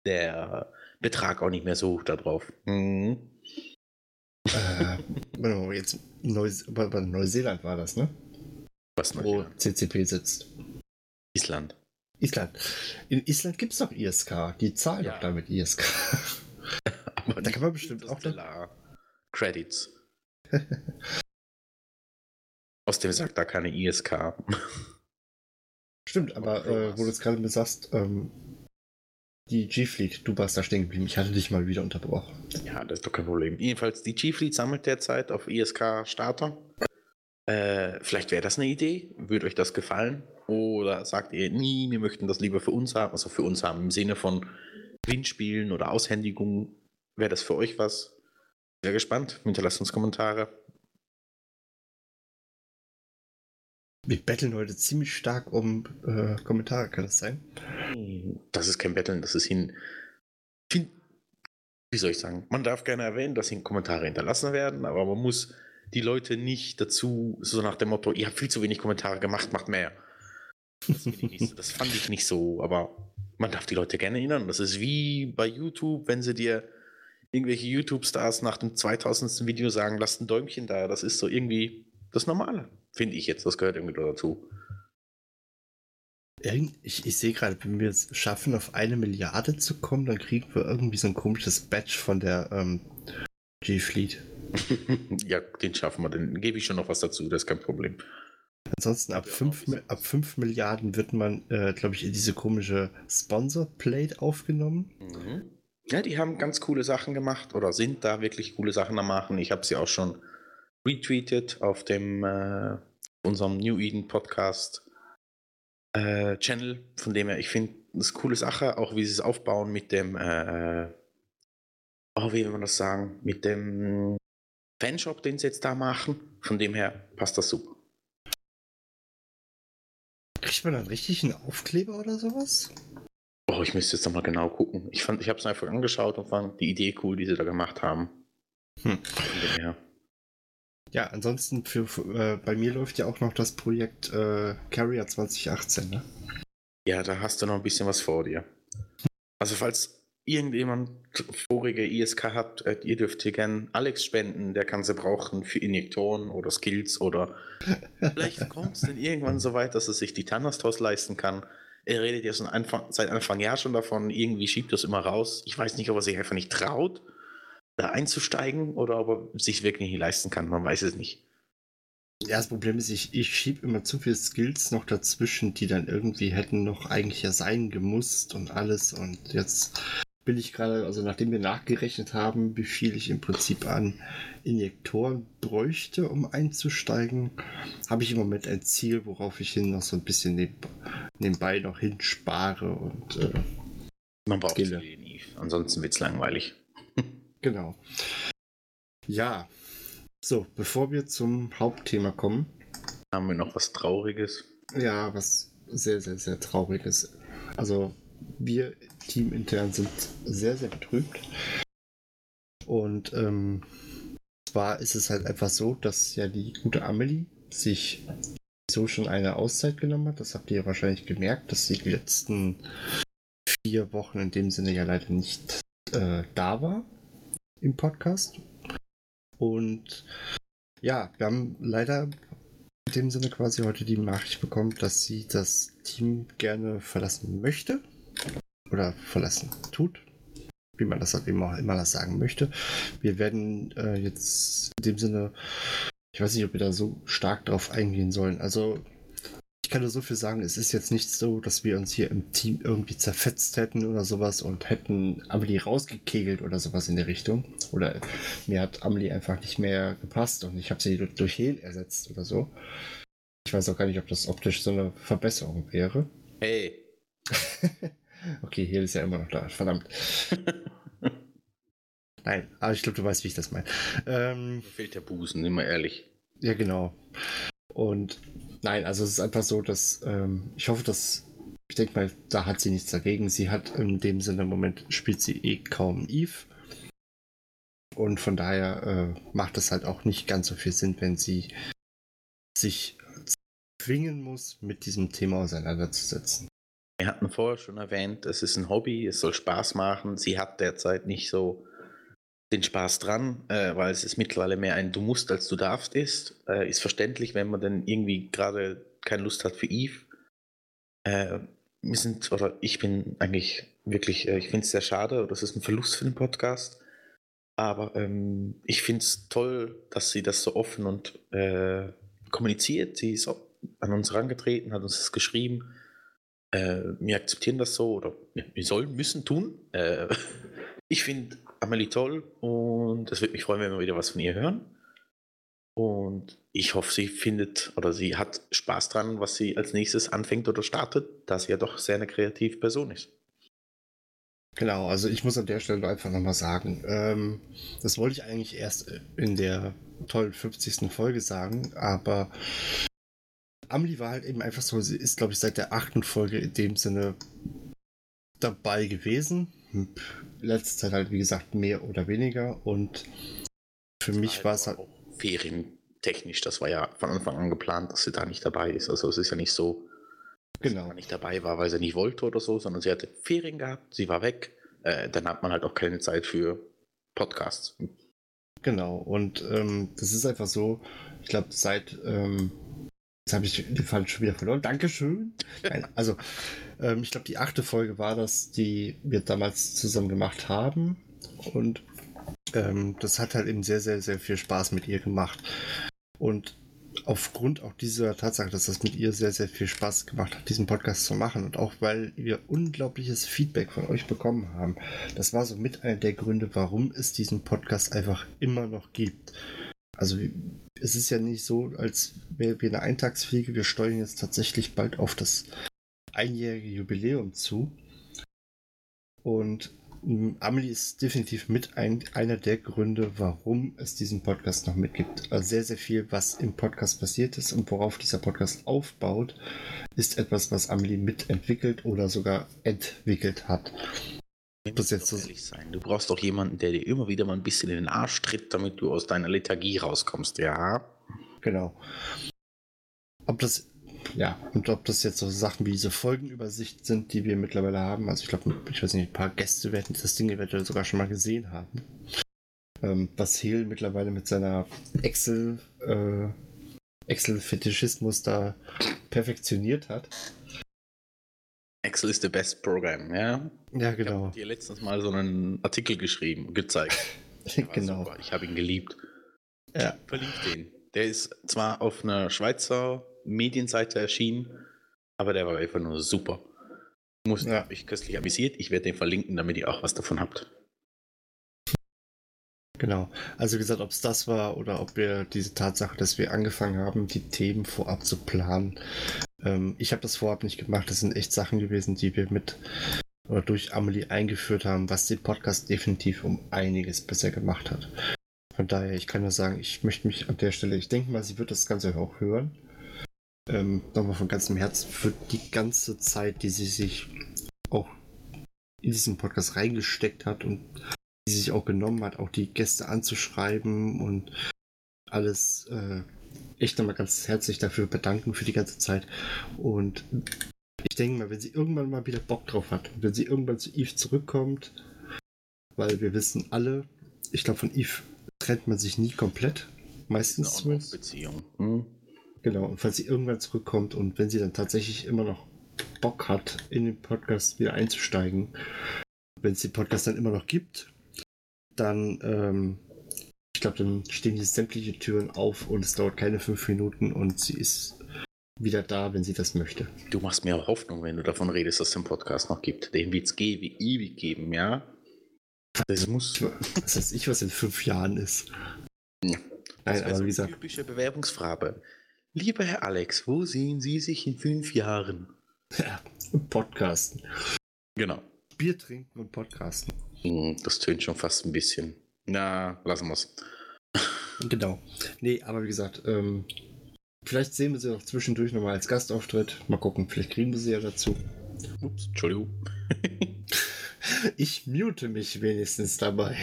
der Betrag auch nicht mehr so hoch da drauf. Mhm. Äh, [laughs] jetzt Neus bei, bei Neuseeland war das, ne? Was Wo CCP sitzt. Island. Island. In Island gibt es doch ISK. Die zahlen ja. doch damit ISK. [laughs] Aber da kann man bestimmt auch. Credits. [laughs] Außerdem sagt da keine ISK. Stimmt, aber äh, wo du es gerade mir sagst, ähm, die G-Fleet, du warst da stehen geblieben. Ich hatte dich mal wieder unterbrochen. Ja, das ist doch kein Problem. Jedenfalls, die G-Fleet sammelt derzeit auf ISK-Starter. Äh, vielleicht wäre das eine Idee. Würde euch das gefallen? Oder sagt ihr, nie, wir möchten das lieber für uns haben? Also für uns haben im Sinne von Gewinnspielen oder Aushändigungen. Wäre das für euch was? Sehr gespannt. Hinterlasst uns Kommentare. Wir betteln heute ziemlich stark um äh, Kommentare, kann das sein? Das ist kein Betteln, das ist hin. wie soll ich sagen? Man darf gerne erwähnen, dass hin Kommentare hinterlassen werden, aber man muss die Leute nicht dazu, so nach dem Motto, ihr habt viel zu wenig Kommentare gemacht, macht mehr. Das, das fand ich nicht so, aber man darf die Leute gerne erinnern. Das ist wie bei YouTube, wenn sie dir irgendwelche YouTube-Stars nach dem 2000. Video sagen, lasst ein Däumchen da. Das ist so irgendwie das Normale. Finde ich jetzt, das gehört irgendwie dazu. Ich, ich sehe gerade, wenn wir es schaffen, auf eine Milliarde zu kommen, dann kriegen wir irgendwie so ein komisches Badge von der ähm, G-Fleet. [laughs] ja, den schaffen wir, den gebe ich schon noch was dazu, das ist kein Problem. Ansonsten ab 5 ab fünf Milliarden wird man, äh, glaube ich, in diese komische Sponsor-Plate aufgenommen. Mhm. Ja, die haben ganz coole Sachen gemacht oder sind da wirklich coole Sachen am machen. Ich habe sie auch schon retweetet auf dem äh, unserem New Eden Podcast äh, Channel. Von dem her, ich finde das coole Sache, auch wie sie es aufbauen mit dem, äh, oh, wie will man das sagen, mit dem Fanshop, den sie jetzt da machen. Von dem her passt das super. Kriegt man dann richtig einen Aufkleber oder sowas? Oh, ich müsste jetzt nochmal genau gucken. Ich, ich habe es einfach angeschaut und fand die Idee cool, die sie da gemacht haben. Hm. Her. Ja, ansonsten für, äh, bei mir läuft ja auch noch das Projekt äh, Carrier 2018, ne? Ja, da hast du noch ein bisschen was vor dir. Also falls irgendjemand vorige ISK hat, äh, ihr dürft hier gern Alex spenden, der kann sie brauchen für Injektoren oder Skills oder [laughs] vielleicht kommt es dann irgendwann so weit, dass er sich die Thanos leisten kann. Er redet ja schon Anfang, seit Anfang Jahr schon davon, irgendwie schiebt das immer raus. Ich weiß nicht, ob er sich einfach nicht traut da einzusteigen oder ob er sich wirklich nicht leisten kann. Man weiß es nicht. Ja, das Problem ist, ich, ich schiebe immer zu viele Skills noch dazwischen, die dann irgendwie hätten noch eigentlich ja sein gemusst und alles. Und jetzt bin ich gerade, also nachdem wir nachgerechnet haben, wie viel ich im Prinzip an Injektoren bräuchte, um einzusteigen, habe ich im Moment ein Ziel, worauf ich hin noch so ein bisschen nebenbei noch hinspare und äh, man braucht es nie. Ansonsten wird es langweilig. [laughs] Genau. Ja. So, bevor wir zum Hauptthema kommen. Haben wir noch was Trauriges? Ja, was sehr, sehr, sehr Trauriges. Also, wir teamintern sind sehr, sehr betrübt. Und ähm, zwar ist es halt einfach so, dass ja die gute Amelie sich so schon eine Auszeit genommen hat. Das habt ihr wahrscheinlich gemerkt, dass sie die letzten vier Wochen in dem Sinne ja leider nicht äh, da war im Podcast. Und ja, wir haben leider in dem Sinne quasi heute die Nachricht bekommen, dass sie das Team gerne verlassen möchte oder verlassen tut. wie man das halt immer, immer das sagen möchte. Wir werden äh, jetzt in dem Sinne, ich weiß nicht, ob wir da so stark drauf eingehen sollen. Also ich kann nur so viel sagen, es ist jetzt nicht so, dass wir uns hier im Team irgendwie zerfetzt hätten oder sowas und hätten Amelie rausgekegelt oder sowas in der Richtung. Oder mir hat Amelie einfach nicht mehr gepasst und ich habe sie durch Hel ersetzt oder so. Ich weiß auch gar nicht, ob das optisch so eine Verbesserung wäre. Hey. [laughs] okay, Hel ist ja immer noch da, verdammt. [laughs] Nein, aber ich glaube, du weißt, wie ich das meine. Ähm, fehlt der Busen, immer ehrlich. ja, genau. Und nein, also es ist einfach so, dass ähm, ich hoffe, dass ich denke mal, da hat sie nichts dagegen. Sie hat in dem Sinne im Moment spielt sie eh kaum Eve. Und von daher äh, macht es halt auch nicht ganz so viel Sinn, wenn sie sich zwingen muss, mit diesem Thema auseinanderzusetzen. Wir hatten vorher schon erwähnt, es ist ein Hobby, es soll Spaß machen. Sie hat derzeit nicht so den Spaß dran, äh, weil es ist mittlerweile mehr ein Du musst als du darfst ist. Äh, ist verständlich, wenn man dann irgendwie gerade keine Lust hat für Eve. Äh, wir sind, oder ich bin eigentlich wirklich, äh, ich finde es sehr schade, oder es ist ein Verlust für den Podcast. Aber ähm, ich finde es toll, dass sie das so offen und äh, kommuniziert. Sie ist an uns herangetreten, hat uns das geschrieben. Äh, wir akzeptieren das so, oder wir sollen, müssen tun. Äh, [laughs] ich finde Amelie toll und es würde mich freuen, wenn wir wieder was von ihr hören. Und ich hoffe, sie findet oder sie hat Spaß dran, was sie als nächstes anfängt oder startet, da sie ja doch sehr eine kreative Person ist. Genau, also ich muss an der Stelle einfach nochmal sagen, ähm, das wollte ich eigentlich erst in der tollen 50. Folge sagen, aber Amelie war halt eben einfach so, sie ist, glaube ich, seit der achten Folge in dem Sinne dabei gewesen. Letzte Zeit halt, wie gesagt, mehr oder weniger. Und für mich war es halt. auch ferientechnisch, das war ja von Anfang an geplant, dass sie da nicht dabei ist. Also es ist ja nicht so, dass Genau. sie nicht dabei war, weil sie nicht wollte oder so, sondern sie hatte Ferien gehabt, sie war weg. Äh, dann hat man halt auch keine Zeit für Podcasts. Genau, und ähm, das ist einfach so, ich glaube, seit, ähm, jetzt habe ich den Fall schon wieder verloren, Dankeschön. Nein, also, ähm, ich glaube, die achte Folge war das, die wir damals zusammen gemacht haben und ähm, das hat halt eben sehr, sehr, sehr viel Spaß mit ihr gemacht. Und aufgrund auch dieser Tatsache, dass das mit ihr sehr, sehr viel Spaß gemacht hat, diesen Podcast zu machen und auch weil wir unglaubliches Feedback von euch bekommen haben, das war so mit einer der Gründe, warum es diesen Podcast einfach immer noch gibt. Also es ist ja nicht so, als wäre wir eine Eintagsfliege. Wir steuern jetzt tatsächlich bald auf das einjährige Jubiläum zu. Und ähm, Amelie ist definitiv mit ein, einer der Gründe, warum es diesen Podcast noch mitgibt. Also sehr, sehr viel, was im Podcast passiert ist und worauf dieser Podcast aufbaut, ist etwas, was Amelie mitentwickelt oder sogar entwickelt hat. Das jetzt so- ehrlich sein. Du brauchst doch jemanden, der dir immer wieder mal ein bisschen in den Arsch tritt, damit du aus deiner Lethargie rauskommst, ja? Genau. Ob das, ja, und ob das jetzt so Sachen wie diese Folgenübersicht sind, die wir mittlerweile haben. Also ich glaube, ich weiß nicht, ein paar Gäste werden das Ding eventuell sogar schon mal gesehen haben. Ähm, was Hehl mittlerweile mit seiner Excel, äh, Excel-Fetischismus da perfektioniert hat. Excel ist the best program, ja? Ja, Ich genau. habe dir letztens mal so einen Artikel geschrieben, gezeigt. [laughs] Der genau. super. Ich habe ihn geliebt. Ja. Verlinkt den. Der ist zwar auf einer Schweizer Medienseite erschienen, aber der war einfach nur super. Muss Ja. hab ich köstlich amüsiert. Ich werde den verlinken, damit ihr auch was davon habt. Genau. Also wie gesagt, ob es das war oder ob wir diese Tatsache, dass wir angefangen haben, die Themen vorab zu planen. Ähm, ich habe das vorab nicht gemacht. Das sind echt Sachen gewesen, die wir mit oder durch Amelie eingeführt haben, was den Podcast definitiv um einiges besser gemacht hat. Von daher, ich kann nur sagen, ich möchte mich an der Stelle, ich denke mal, sie wird das Ganze auch hören. Ähm, nochmal von ganzem Herzen für die ganze Zeit, die sie sich auch in diesen Podcast reingesteckt hat und die sich auch genommen hat, auch die Gäste anzuschreiben und alles äh, echt nochmal ganz herzlich dafür bedanken für die ganze Zeit. Und ich denke mal, wenn sie irgendwann mal wieder Bock drauf hat, wenn sie irgendwann zu Eve zurückkommt, weil wir wissen alle, ich glaube, von Eve trennt man sich nie komplett. Meistens Eine zumindest. On-Off-Beziehung. Hm? Genau, und falls sie irgendwann zurückkommt und wenn sie dann tatsächlich immer noch Bock hat, in den Podcast wieder einzusteigen, Wenn es den Podcast dann immer noch gibt, dann, ähm, ich glaube, dann stehen hier sämtliche Türen auf und es dauert keine fünf Minuten und sie ist wieder da, wenn sie das möchte. Du machst mir auch Hoffnung, wenn du davon redest, dass es den Podcast noch gibt. Den wird es ewig geben, ja? Das muss. [laughs] Was weiß ich, was in fünf Jahren ist. Ja. Nein, aber wie gesagt. Typische Bewerbungsfrage. Lieber Herr Alex, wo sehen Sie sich in fünf Jahren? Ja, [laughs] Podcasten. Genau. Bier trinken und podcasten. Hm, das tönt schon fast ein bisschen. Na, lassen wir's. Genau. Nee, aber wie gesagt, ähm, vielleicht sehen wir sie auch zwischendurch nochmal als Gastauftritt. Mal gucken, vielleicht kriegen wir sie ja dazu. Ups, Entschuldigung. [laughs] ich mute mich wenigstens dabei.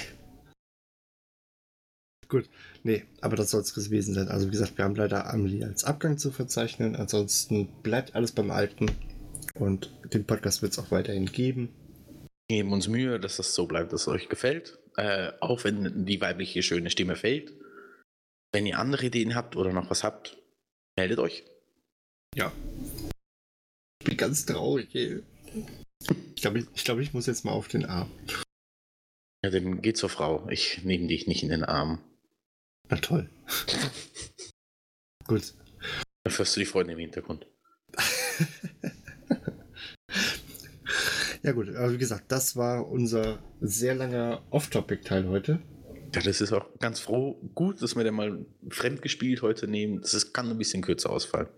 Gut, nee, aber das soll es gewesen sein. Also wie gesagt, wir haben leider Amelie als Abgang zu verzeichnen. Ansonsten bleibt alles beim Alten. Und den Podcast wird es auch weiterhin geben. Wir geben uns Mühe, dass das so bleibt, dass es euch gefällt. Äh, auch wenn die weibliche schöne Stimme fehlt. Wenn ihr andere Ideen habt oder noch was habt, meldet euch. Ja. Ich bin ganz traurig, ey. Ich glaube, ich, ich, glaub, ich muss jetzt mal auf den Arm. Ja, dann geh zur Frau. Ich nehme dich nicht in den Arm. Na toll. [laughs] Gut. Dann hörst du die Freunde im Hintergrund. [laughs] ja gut, aber wie gesagt, das war unser sehr langer Off-Topic-Teil heute. Ja, das ist auch ganz froh. Gut, dass wir den mal fremd gespielt heute nehmen. Das ist, kann ein bisschen kürzer ausfallen.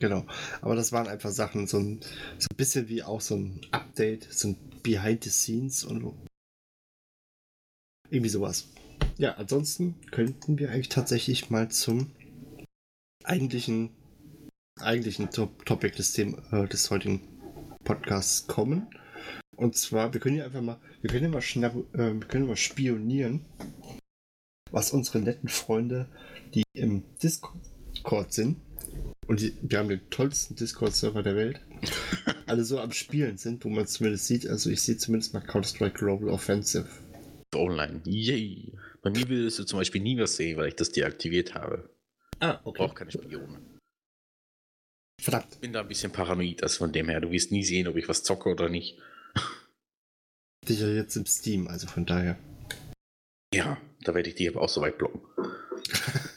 Genau, aber das waren einfach Sachen, so ein, so ein bisschen wie auch so ein Update, so ein Behind the Scenes und irgendwie sowas. Ja, ansonsten könnten wir eigentlich tatsächlich mal zum eigentlichen, eigentlichen Top Topic des, äh, des heutigen Podcasts kommen. Und zwar, wir können ja einfach mal, wir können ja mal, schnapp, äh, wir können mal spionieren, was unsere netten Freunde, die im Discord sind, und die, wir haben den tollsten Discord-Server der Welt, [laughs] alle so am Spielen sind, wo man zumindest sieht, also ich sehe zumindest mal Counter-Strike Global Offensive. Online. Yay. Bei mir würdest du zum Beispiel nie was sehen, weil ich das deaktiviert habe. Ah, okay. Brauche keine Spione. Verdammt. Ich bin da ein bisschen paranoid, also von dem her. Du wirst nie sehen, ob ich was zocke oder nicht. Dich ja jetzt im Steam, also von daher. Ja, da werde ich dich aber auch so weit blocken.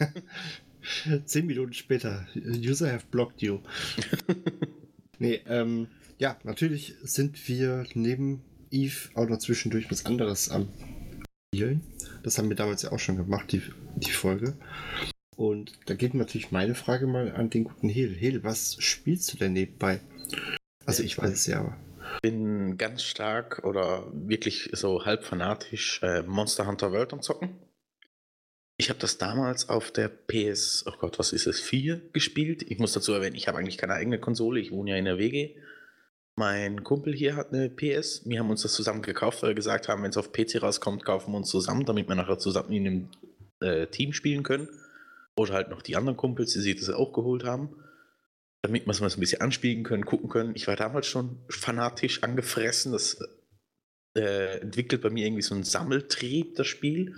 [laughs] Zehn Minuten später. User have blocked you. [laughs] nee, ähm, ja, natürlich sind wir neben Eve auch noch zwischendurch was anderes am spielen. Das haben wir damals ja auch schon gemacht, die, die Folge. Und da geht natürlich meine Frage mal an den guten Hel. Hel, was spielst du denn nebenbei? Also ich weiß es ja, aber. Bin ganz stark oder wirklich so halb fanatisch äh, Monster Hunter World am Zocken. Ich habe das damals auf der PS, oh Gott, was ist es, 4 gespielt. Ich muss dazu erwähnen, ich habe eigentlich keine eigene Konsole, ich wohne ja in der WG. Mein Kumpel hier hat eine PS. Wir haben uns das zusammen gekauft, weil wir gesagt haben, wenn es auf PC rauskommt, kaufen wir uns zusammen, damit wir nachher zusammen in einem äh, Team spielen können. Oder halt noch die anderen Kumpels, die sich das auch geholt haben. Damit wir es mal so ein bisschen anspielen können, gucken können. Ich war damals schon fanatisch angefressen. Das äh, entwickelt bei mir irgendwie so einen Sammeltrieb, das Spiel.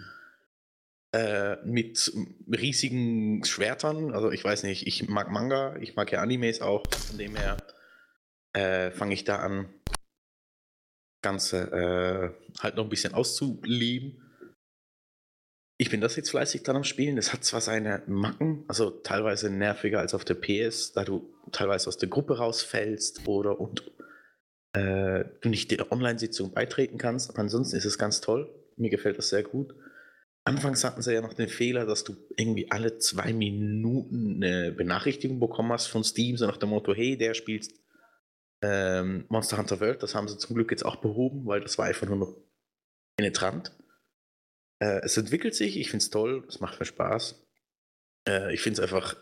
Äh, mit riesigen Schwertern. Also ich weiß nicht, ich mag Manga, ich mag ja Animes auch. Von dem her äh, fange ich da an, Ganze äh, halt noch ein bisschen auszuleben. Ich bin das jetzt fleißig dann am Spielen. Es hat zwar seine Macken, also teilweise nerviger als auf der PS, da du teilweise aus der Gruppe rausfällst oder und äh, du nicht der Online-Sitzung beitreten kannst. Aber ansonsten ist es ganz toll. Mir gefällt das sehr gut. Anfangs hatten sie ja noch den Fehler, dass du irgendwie alle zwei Minuten eine Benachrichtigung bekommen hast von Steam, so nach dem Motto, hey, der spielt ähm, Monster Hunter World, das haben sie zum Glück jetzt auch behoben, weil das war einfach nur noch penetrant. Äh, es entwickelt sich, ich finde es toll, es macht mir Spaß. Äh, ich finde es einfach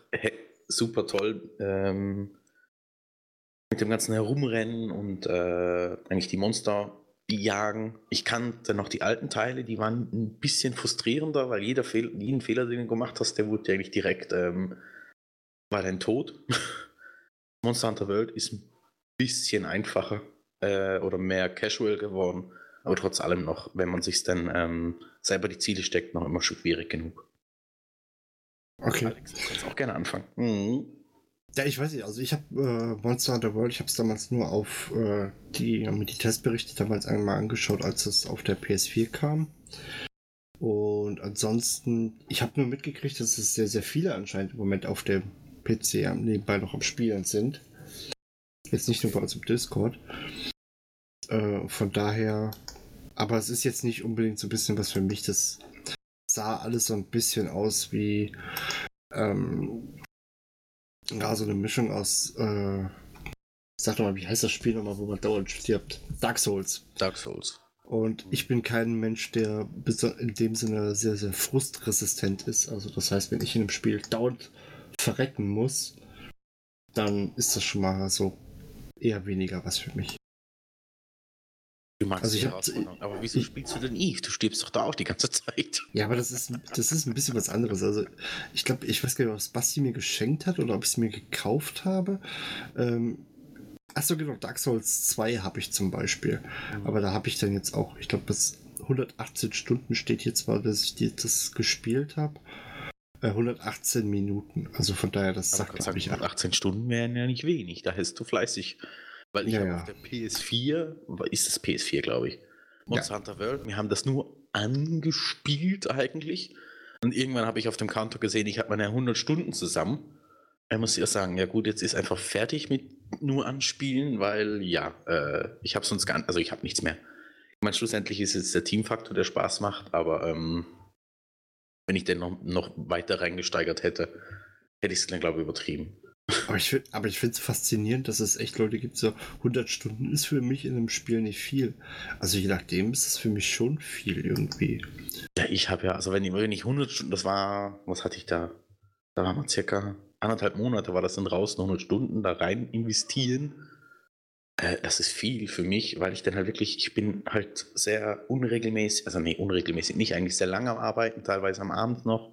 super toll, ähm, mit dem ganzen Herumrennen und äh, eigentlich die Monster jagen. Ich kannte noch die alten Teile, die waren ein bisschen frustrierender, weil jeder Fehl jeden Fehler, den du gemacht hast, der wurde eigentlich direkt, ähm, war dein Tod. [laughs] Monster Hunter World ist ein bisschen einfacher äh, oder mehr casual geworden. Aber trotz allem noch, wenn man sich dann ähm, selber die Ziele steckt, noch immer schwierig genug. Okay. Alex, du kannst auch gerne anfangen. Mhm. Ja, ich weiß nicht, also ich habe äh, Monster Hunter World, ich habe es damals nur auf äh, die, die Testberichte damals einmal angeschaut, als es auf der PS4 kam. Und ansonsten, ich habe nur mitgekriegt, dass es sehr, sehr viele anscheinend im Moment auf dem PC nebenbei noch am Spielen sind. Jetzt nicht nur bei uns im Discord. Äh, von daher, aber es ist jetzt nicht unbedingt so ein bisschen was für mich. Das sah alles so ein bisschen aus wie ähm, ja, so eine Mischung aus äh, sag doch mal, wie heißt das Spiel nochmal, wo man dauernd stirbt? Dark Souls. Dark Souls. Und ich bin kein Mensch, der in dem Sinne sehr, sehr frustresistent ist. Also das heißt, wenn ich in einem Spiel dauernd verrecken muss, dann ist das schon mal so eher weniger was für mich. Du magst also die Herausforderung, aber wieso spielst du denn Eve? Du stirbst doch da auch die ganze Zeit. Ja, aber das ist, das ist ein bisschen was anderes. Also ich glaube, ich weiß gar nicht, ob es Basti mir geschenkt hat oder ob ich es mir gekauft habe. Ähm, Achso, genau, Dark Souls 2 habe ich zum Beispiel. Mhm. Aber da habe ich dann jetzt auch, ich glaube, bis 118 Stunden steht hier zwar, dass ich das gespielt habe. 118 äh, Minuten. Also von daher, das sagt glaube ich 118 Stunden wären ja nicht wenig. Da hättest du fleißig. Weil ich ja, ja. auf der PS4, ist das PS4, glaube ich, Monster ja. Hunter World, wir haben das nur angespielt eigentlich. Und irgendwann habe ich auf dem Counter gesehen, ich habe meine 100 Stunden zusammen. Er muss ja sagen, ja gut, jetzt ist einfach fertig mit nur anspielen, weil ja, äh, ich habe sonst gar also ich habe nichts mehr. Ich meine, schlussendlich ist es der Teamfaktor, der Spaß macht, aber ähm, wenn ich den noch, noch weiter reingesteigert hätte, hätte ich es dann, glaube ich, übertrieben. Aber ich, aber ich finde es faszinierend, dass es echt Leute gibt, so 100 Stunden ist für mich in einem Spiel nicht viel. Also je nachdem ist es für mich schon viel irgendwie. Ja, ich habe ja, also wenn ich, wenn ich 100 Stunden, das war, was hatte ich da? Da waren wir circa anderthalb Monate, war das dann raus, 100 Stunden da rein investieren. Äh, das ist viel für mich, weil ich dann halt wirklich, ich bin halt sehr unregelmäßig, also nee, unregelmäßig nicht, eigentlich sehr lange am Arbeiten, teilweise am Abend noch.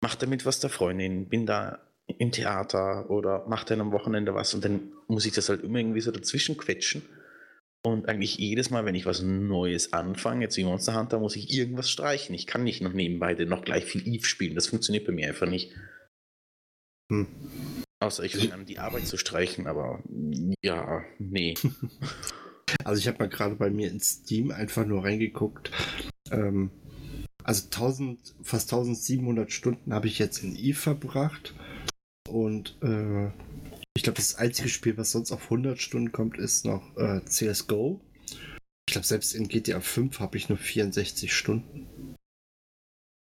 Mach damit was der Freundin, bin da im Theater oder mache dann am Wochenende was und dann muss ich das halt immer irgendwie so dazwischen quetschen. Und eigentlich jedes Mal, wenn ich was Neues anfange, jetzt wie Monster Hunter, muss ich irgendwas streichen. Ich kann nicht noch nebenbei noch gleich viel Eve spielen. Das funktioniert bei mir einfach nicht. Hm. Außer ich fange an, die Arbeit zu streichen, aber ja, nee. [laughs] Also ich habe mal gerade bei mir in Steam einfach nur reingeguckt. Ähm, also 1000, fast 1700 Stunden habe ich jetzt in Eve verbracht. Und äh, ich glaube, das einzige Spiel, was sonst auf 100 Stunden kommt, ist noch äh, CSGO. Ich glaube, selbst in GTA 5 habe ich nur 64 Stunden.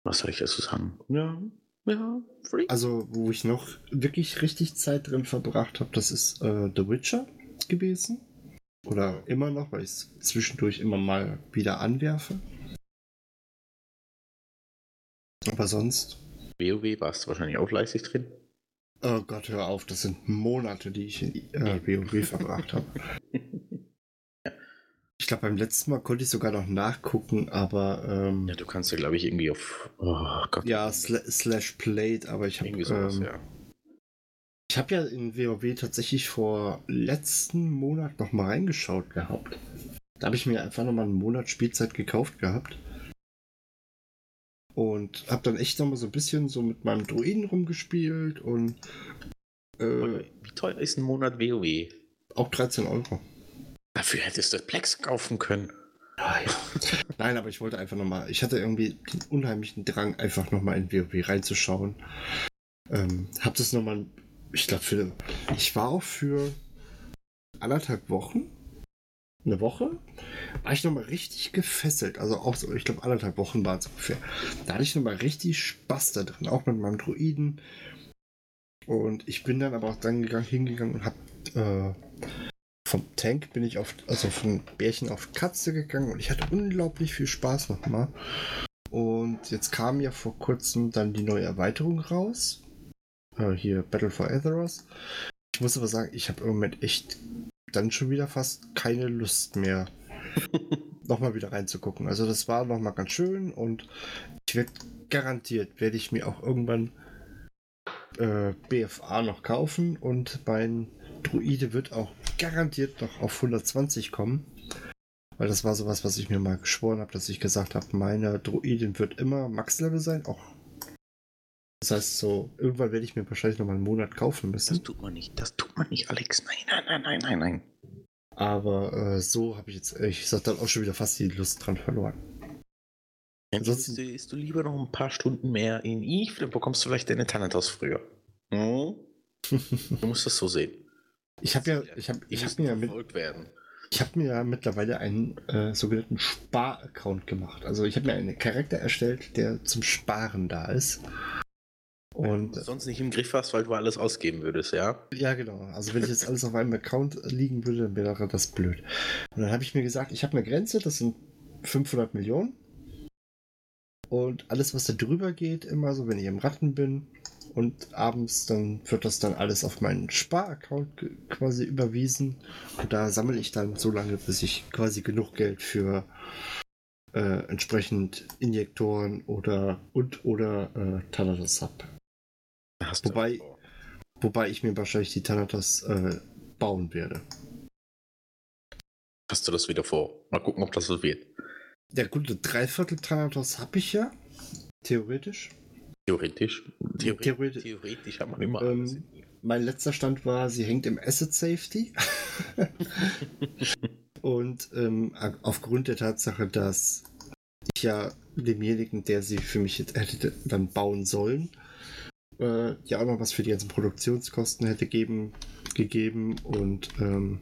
Was soll ich dazu sagen? Ja, ja, free. Also, wo ich noch wirklich richtig Zeit drin verbracht habe, das ist äh, The Witcher gewesen. Oder immer noch, weil ich es zwischendurch immer mal wieder anwerfe. Aber sonst. WoW warst du wahrscheinlich auch fleißig drin. Oh Gott, hör auf, das sind Monate, die ich in äh, WoW [laughs] verbracht habe. Ich glaube, beim letzten Mal konnte ich sogar noch nachgucken, aber. Ähm, ja, du kannst ja, glaube ich, irgendwie auf. Oh Gott. Ja, sl slash played, aber ich habe. Ähm, ja. Ich habe ja in WoW tatsächlich vor letzten Monat noch mal reingeschaut gehabt. Da habe ich mir einfach noch mal einen Monat Spielzeit gekauft gehabt. Und habe dann echt noch mal so ein bisschen so mit meinem Druiden rumgespielt und. Äh, Wie teuer ist ein Monat WoW? Auch 13 Euro. Dafür hättest du Plex kaufen können. Ja. [laughs] Nein, aber ich wollte einfach noch mal. Ich hatte irgendwie den unheimlichen Drang, einfach noch mal in WoW reinzuschauen. Ähm, hab das noch mal. Ich glaube, für. Ich war auch für anderthalb Wochen eine Woche, war ich nochmal richtig gefesselt. Also auch so, ich glaube, anderthalb Wochen war es ungefähr. Da hatte ich nochmal richtig Spaß da drin, auch mit meinem Druiden. Und ich bin dann aber auch dann gegangen, hingegangen und habe äh, vom Tank bin ich auf, also von Bärchen auf Katze gegangen und ich hatte unglaublich viel Spaß nochmal. Und jetzt kam ja vor kurzem dann die neue Erweiterung raus. Äh, hier Battle for Azeroth. Ich muss aber sagen, ich habe im Moment echt dann schon wieder fast keine Lust mehr, [laughs] nochmal wieder reinzugucken. Also das war nochmal ganz schön und ich werde garantiert, werde ich mir auch irgendwann äh, BFA noch kaufen und mein Druide wird auch garantiert noch auf 120 kommen. Weil das war sowas, was ich mir mal geschworen habe, dass ich gesagt habe, meine Druidin wird immer Max-Level sein, auch Das heißt, so, irgendwann werde ich mir wahrscheinlich noch mal einen Monat kaufen müssen. Das tut man nicht, das tut man nicht, Alex. Nein, nein, nein, nein, nein, nein. Aber äh, so habe ich jetzt, ich sag dann auch schon wieder fast die Lust dran verloren. Ansonsten investierst du lieber noch ein paar Stunden mehr in Eve, dann bekommst du vielleicht deine Thanatos früher. Hm? [laughs] du musst das so sehen. Ich habe ja, ich habe, ich habe mir ja mit, werden. ich habe mir ja mittlerweile einen äh, sogenannten Spar-Account gemacht. Also ich habe mir einen Charakter erstellt, der zum Sparen da ist. Und sonst nicht im Griff hast, weil du alles ausgeben würdest, ja? Ja, genau. Also wenn ich jetzt alles auf einem Account liegen würde, dann wäre das blöd. Und dann habe ich mir gesagt, ich habe eine Grenze, das sind 500 Millionen. Und alles, was da drüber geht, immer so, wenn ich im Ratten bin und abends, dann wird das dann alles auf meinen Sparaccount quasi überwiesen. Und da sammle ich dann so lange, bis ich quasi genug Geld für äh, entsprechend Injektoren oder und oder äh, Thanatos habe. Wobei, wobei ich mir wahrscheinlich die Thanatos äh, bauen werde. Hast du das wieder vor? Mal gucken, ob das so wird. Ja, gut, Dreiviertel Thanatos habe ich ja. Theoretisch. Theoretisch. Theori Theoretisch. Theoretisch haben wir immer ähm, Mein letzter Stand war, sie hängt im Asset Safety. [laughs] Und ähm, aufgrund der Tatsache, dass ich ja demjenigen, der sie für mich hätte dann bauen sollen, äh, ja auch noch was für die ganzen Produktionskosten hätte geben, gegeben und ähm,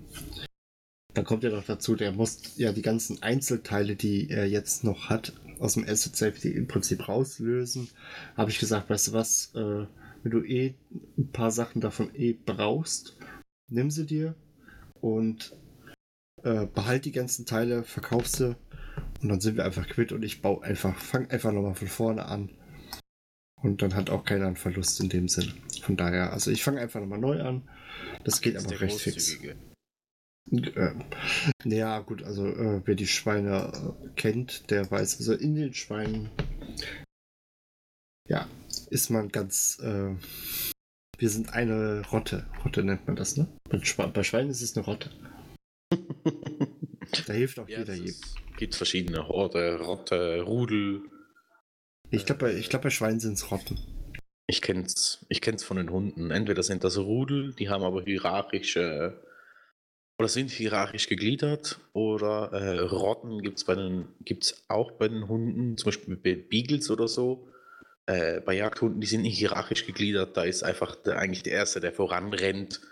dann kommt ja noch dazu, der muss ja die ganzen Einzelteile, die er jetzt noch hat, aus dem Asset Safety im Prinzip rauslösen. Habe ich gesagt, weißt du was, äh, wenn du eh ein paar Sachen davon eh brauchst, nimm sie dir und äh, behalt die ganzen Teile, verkauf sie und dann sind wir einfach quitt und ich baue einfach, fang einfach nochmal von vorne an. Und dann hat auch keiner einen Verlust in dem Sinn. Von daher, also ich fange einfach nochmal neu an. Das geht aber recht fix. Äh, ja, gut, also äh, wer die Schweine äh, kennt, der weiß, also in den Schweinen, ja, ist man ganz, äh, wir sind eine Rotte. Rotte nennt man das, ne? Bei, bei Schweinen ist es eine Rotte. [laughs] da hilft auch ja, jeder jedem. Es gibt verschiedene Horde, Rotte, Rudel. Ich glaube, ich glaub, bei Schweinen sind es Rotten. Ich kenn's, ich kenn's von den Hunden. Entweder sind das Rudel, die haben aber hierarchische oder sind hierarchisch gegliedert oder äh, Rotten gibt es gibt's auch bei den Hunden, zum Beispiel bei Beagles oder so. Äh, bei Jagdhunden, die sind nicht hierarchisch gegliedert, da ist einfach der, eigentlich der Erste, der voranrennt,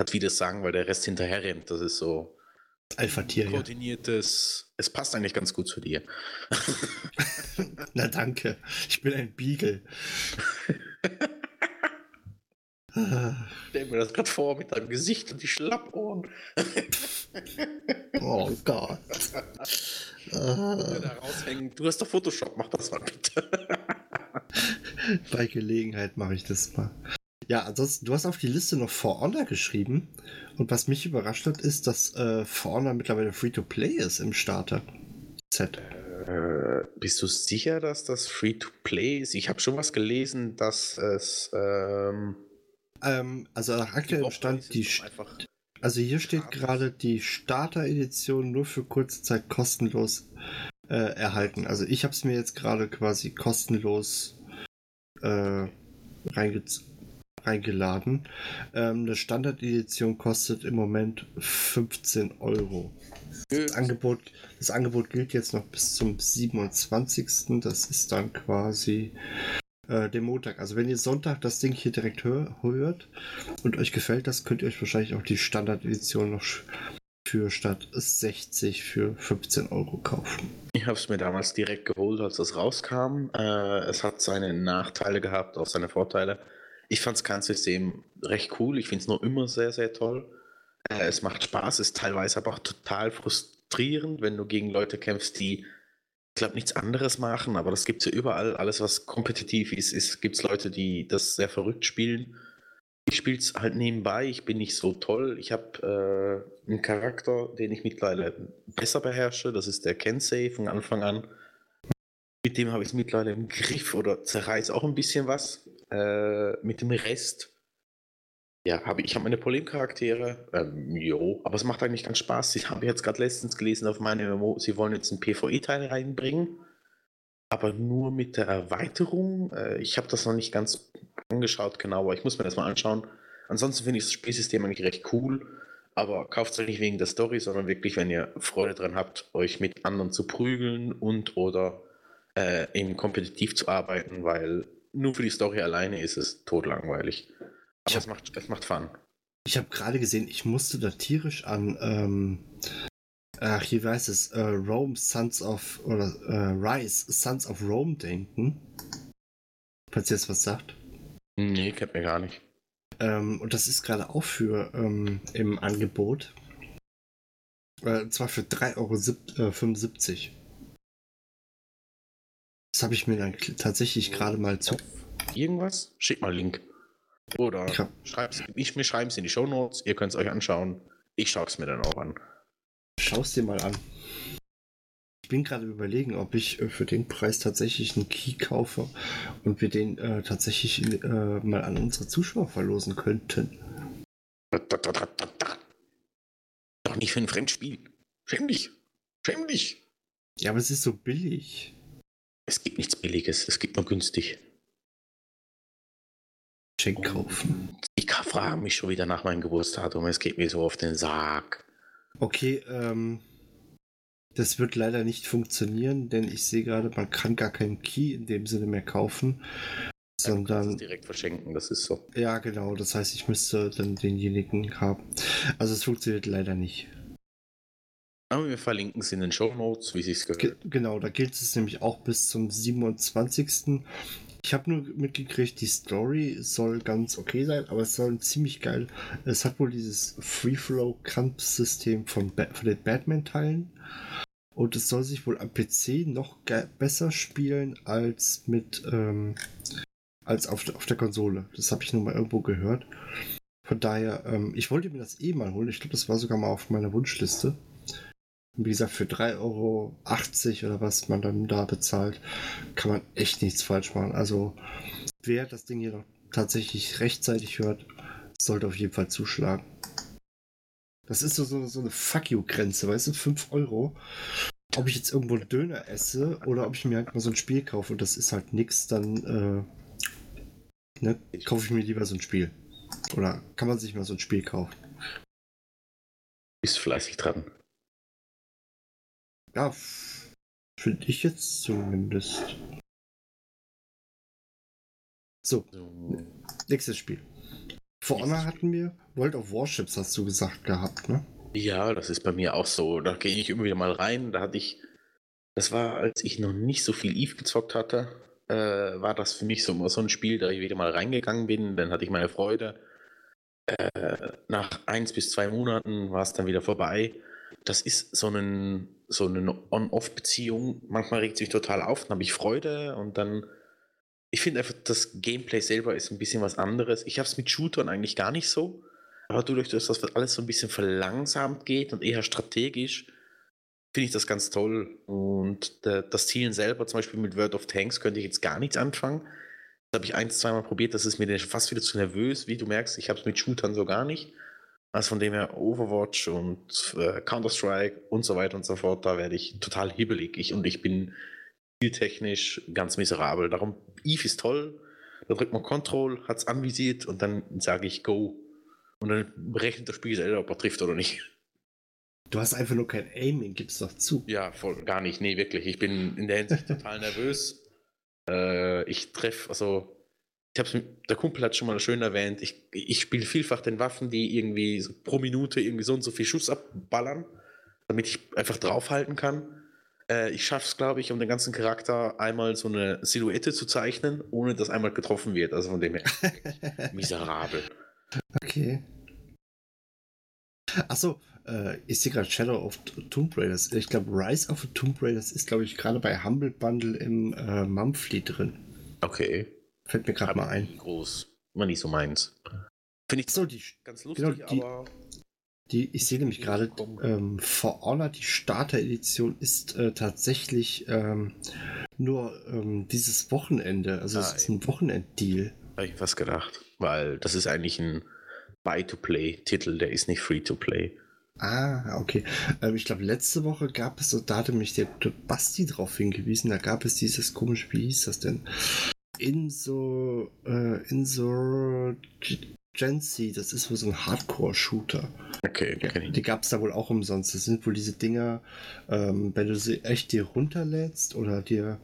hat wie das Sagen, weil der Rest hinterher rennt. Das ist so Alpha-Tier. Koordiniertes. Ja. Es passt eigentlich ganz gut zu dir. [laughs] Na danke. Ich bin ein Beagle. Stell mir das gerade vor mit deinem Gesicht und die Schlappohren. oh Gott. da raushängen. Du hast doch Photoshop, mach das mal bitte. Bei Gelegenheit mache ich das mal. Ja, ansonsten, du hast auf die Liste noch For Honor geschrieben. Und was mich überrascht hat, ist, dass äh, For Honor mittlerweile Free-to-Play ist im Starter-Set. Äh, bist du sicher, dass das Free-to-Play ist? Ich habe schon was gelesen, dass es ähm, ähm, also nach aktuellem Stand die. Also hier steht gerade die Starter-Edition nur für kurze Zeit kostenlos äh, erhalten. Also ich habe es mir jetzt gerade quasi kostenlos äh, reinge reingeladen. Ähm, eine Standard-Edition kostet im Moment 15 Euro. Das Angebot, das Angebot gilt jetzt noch bis zum 27. Das ist dann quasi äh, dem Montag. Also wenn ihr Sonntag das Ding hier direkt hör hört und euch gefällt das, könnt ihr euch wahrscheinlich auch die Standard-Edition noch für statt 60 für 15 Euro kaufen. Ich habe es mir damals direkt geholt, als es rauskam. Äh, es hat seine Nachteile gehabt, auch seine Vorteile. Ich fand das Kampfsystem recht cool. Ich finde es noch immer sehr, sehr toll. Äh, es macht Spaß, ist teilweise aber auch total frustrierend, wenn du gegen Leute kämpfst, die ich glaube, nichts anderes machen, aber das gibt es ja überall. Alles, was kompetitiv ist, ist gibt es Leute, die das sehr verrückt spielen. Ich spiele es halt nebenbei, ich bin nicht so toll. Ich habe äh, einen Charakter, den ich mittlerweile besser beherrsche. Das ist der Kensei von Anfang an. Mit dem habe ich es mittlerweile im Griff oder zerreiß auch ein bisschen was. Äh, mit dem Rest ja, hab ich, habe meine Problemcharaktere. Ähm, jo, aber es macht eigentlich ganz Spaß. Ich habe jetzt gerade letztens gelesen auf meinem MMO, sie wollen jetzt einen PvE-Teil reinbringen. aber nur mit der Erweiterung. Äh, ich habe das noch nicht ganz angeschaut, genau, aber ich muss mir das mal anschauen. Ansonsten finde ich das Spielsystem eigentlich recht cool, aber kauft es nicht wegen der Story, sondern wirklich, wenn ihr Freude dran habt, euch mit anderen zu prügeln und oder äh, eben kompetitiv zu arbeiten, weil nur für die Story alleine ist es totlangweilig. Aber es macht, es macht Fun. Ich habe gerade gesehen, ich musste da tierisch an, ähm, ach, hier weiß es, äh, Rome Sons of, oder äh, Rise Sons of Rome denken. Falls ihr jetzt was sagt. Nee, kennt mir gar nicht. Ähm, und das ist gerade auch für ähm, im Angebot. Äh, zwar für 3,75 Euro. Habe ich mir dann tatsächlich gerade mal zu. Irgendwas? Schick mal Link. Oder Ja. schreib's, ich, wir schreiben es in die Show Notes, ihr könnt es euch anschauen. Ich schaue es mir dann auch an. Schau es dir mal an. Ich bin gerade überlegen, ob ich äh, für den Preis tatsächlich einen Key kaufe und wir den äh, tatsächlich äh, mal an unsere Zuschauer verlosen könnten. Doch nicht für ein Fremdspiel. Schäm dich. Schäm dich. Ja, aber es ist so billig. Es gibt nichts Billiges, es gibt nur günstig. Check kaufen. Ich frage mich schon wieder nach meinem Geburtsdatum. Es geht mir so auf den Sarg. Okay, ähm, das wird leider nicht funktionieren, denn ich sehe gerade, man kann gar keinen Key in dem Sinne mehr kaufen, kannst sondern es direkt verschenken, das ist so. ja, genau. Das heißt, ich müsste dann denjenigen haben. Also es funktioniert leider nicht. Aber wir verlinken es in den Show Notes, wie sich's Ge gehört. genau, da gilt es nämlich auch bis zum 27. Ich habe nur mitgekriegt, die Story soll ganz okay sein, aber es soll ziemlich geil. Es hat wohl dieses Free-Flow-Kampfsystem von, ba von den Batman-Teilen. Und es soll sich wohl am PC noch ge- besser spielen als mit ähm, als auf, der- auf der Konsole. Das habe ich nur mal irgendwo gehört. Von daher, ähm, ich wollte mir das eh mal holen. Ich glaube, das war sogar mal auf meiner Wunschliste. Wie gesagt, für 3,80 Euro oder was man dann da bezahlt, kann man echt nichts falsch machen. Also, wer das Ding hier noch tatsächlich rechtzeitig hört, sollte auf jeden Fall zuschlagen. Das ist so, so, so eine Fuck you-Grenze, weißt du? 5 Euro. Ob ich jetzt irgendwo einen Döner esse oder ob ich mir halt mal so ein Spiel kaufe und das ist halt nix, dann äh, ne, kaufe ich mir lieber so ein Spiel. Oder kann man sich mal so ein Spiel kaufen? Bist fleißig dran. Ja, finde ich jetzt zumindest. So, So. nächstes Spiel. For Honor hatten wir. World of Warships hast du gesagt gehabt, ne? Ja, das ist bei mir auch so. Da gehe ich immer wieder mal rein. Da hatte ich, das war, als ich noch nicht so viel Eve gezockt hatte, äh, war das für mich so, so ein Spiel, da ich wieder mal reingegangen bin. Dann hatte ich meine Freude. Äh, nach eins bis zwei Monaten war es dann wieder vorbei. Das ist so, einen, so eine On-Off-Beziehung. Manchmal regt es mich total auf, dann habe ich Freude und dann. Ich finde einfach, das Gameplay selber ist ein bisschen was anderes. Ich habe es mit Shootern eigentlich gar nicht so. Aber dadurch, dass das alles so ein bisschen verlangsamt geht und eher strategisch, finde ich das ganz toll. Und das Zielen selber, zum Beispiel mit World of Tanks, könnte ich jetzt gar nichts anfangen. Das habe ich ein, zweimal probiert, das ist mir fast wieder zu nervös. Wie du merkst, ich habe es mit Shootern so gar nicht. Also von dem her Overwatch und äh, Counter-Strike und so weiter und so fort, da werde ich total hibbelig. Ich, und ich bin spieltechnisch ganz miserabel. Darum, Eve ist toll. Da drückt man Control, hat es anvisiert und dann sage ich Go. Und dann berechnet das Spiel selber, ob er trifft oder nicht. Du hast einfach nur kein Aiming, gib's doch zu. Ja, voll, gar nicht. Nee, wirklich. Ich bin in der Hinsicht [laughs] total nervös. Äh, ich treffe, also, ich mit, der Kumpel hat schon mal schön erwähnt, ich, ich spiele vielfach den Waffen, die irgendwie so pro Minute irgendwie so und so viel Schuss abballern, damit ich einfach draufhalten kann. Äh, ich schaffe es, glaube ich, um den ganzen Charakter einmal so eine Silhouette zu zeichnen, ohne dass einmal getroffen wird. Also von dem her [laughs] miserabel. Okay. Achso, äh, ich sehe gerade Shadow of Tomb Raiders. Ich glaube, Rise of the Tomb Raiders ist, glaube ich, gerade bei Humble Bundle im äh, Monthly drin. Okay. Fällt mir gerade mal ein. Groß. Immer nicht so meins. Finde ich So, die, ganz lustig, Genau, die- aber. die, ich sehe nämlich gerade, ähm, For Honor, die Starter-Edition ist äh, tatsächlich ähm, nur ähm, dieses Wochenende. Also es Ah, ist ein Wochenend-Deal. Habe ich fast gedacht. Weil das ist eigentlich ein Buy-to-Play-Titel, der ist nicht Free-to-Play. Ah, okay. Ähm, ich glaube, letzte Woche gab es, da hatte mich der, der Basti drauf hingewiesen, da gab es dieses komische, wie hieß das denn? Inso, äh, Insurgency, das ist wohl so ein Hardcore-Shooter. Okay, okay. Die gab es da wohl auch umsonst. Das sind wohl diese Dinger, ähm, wenn du sie echt dir runterlädst oder dir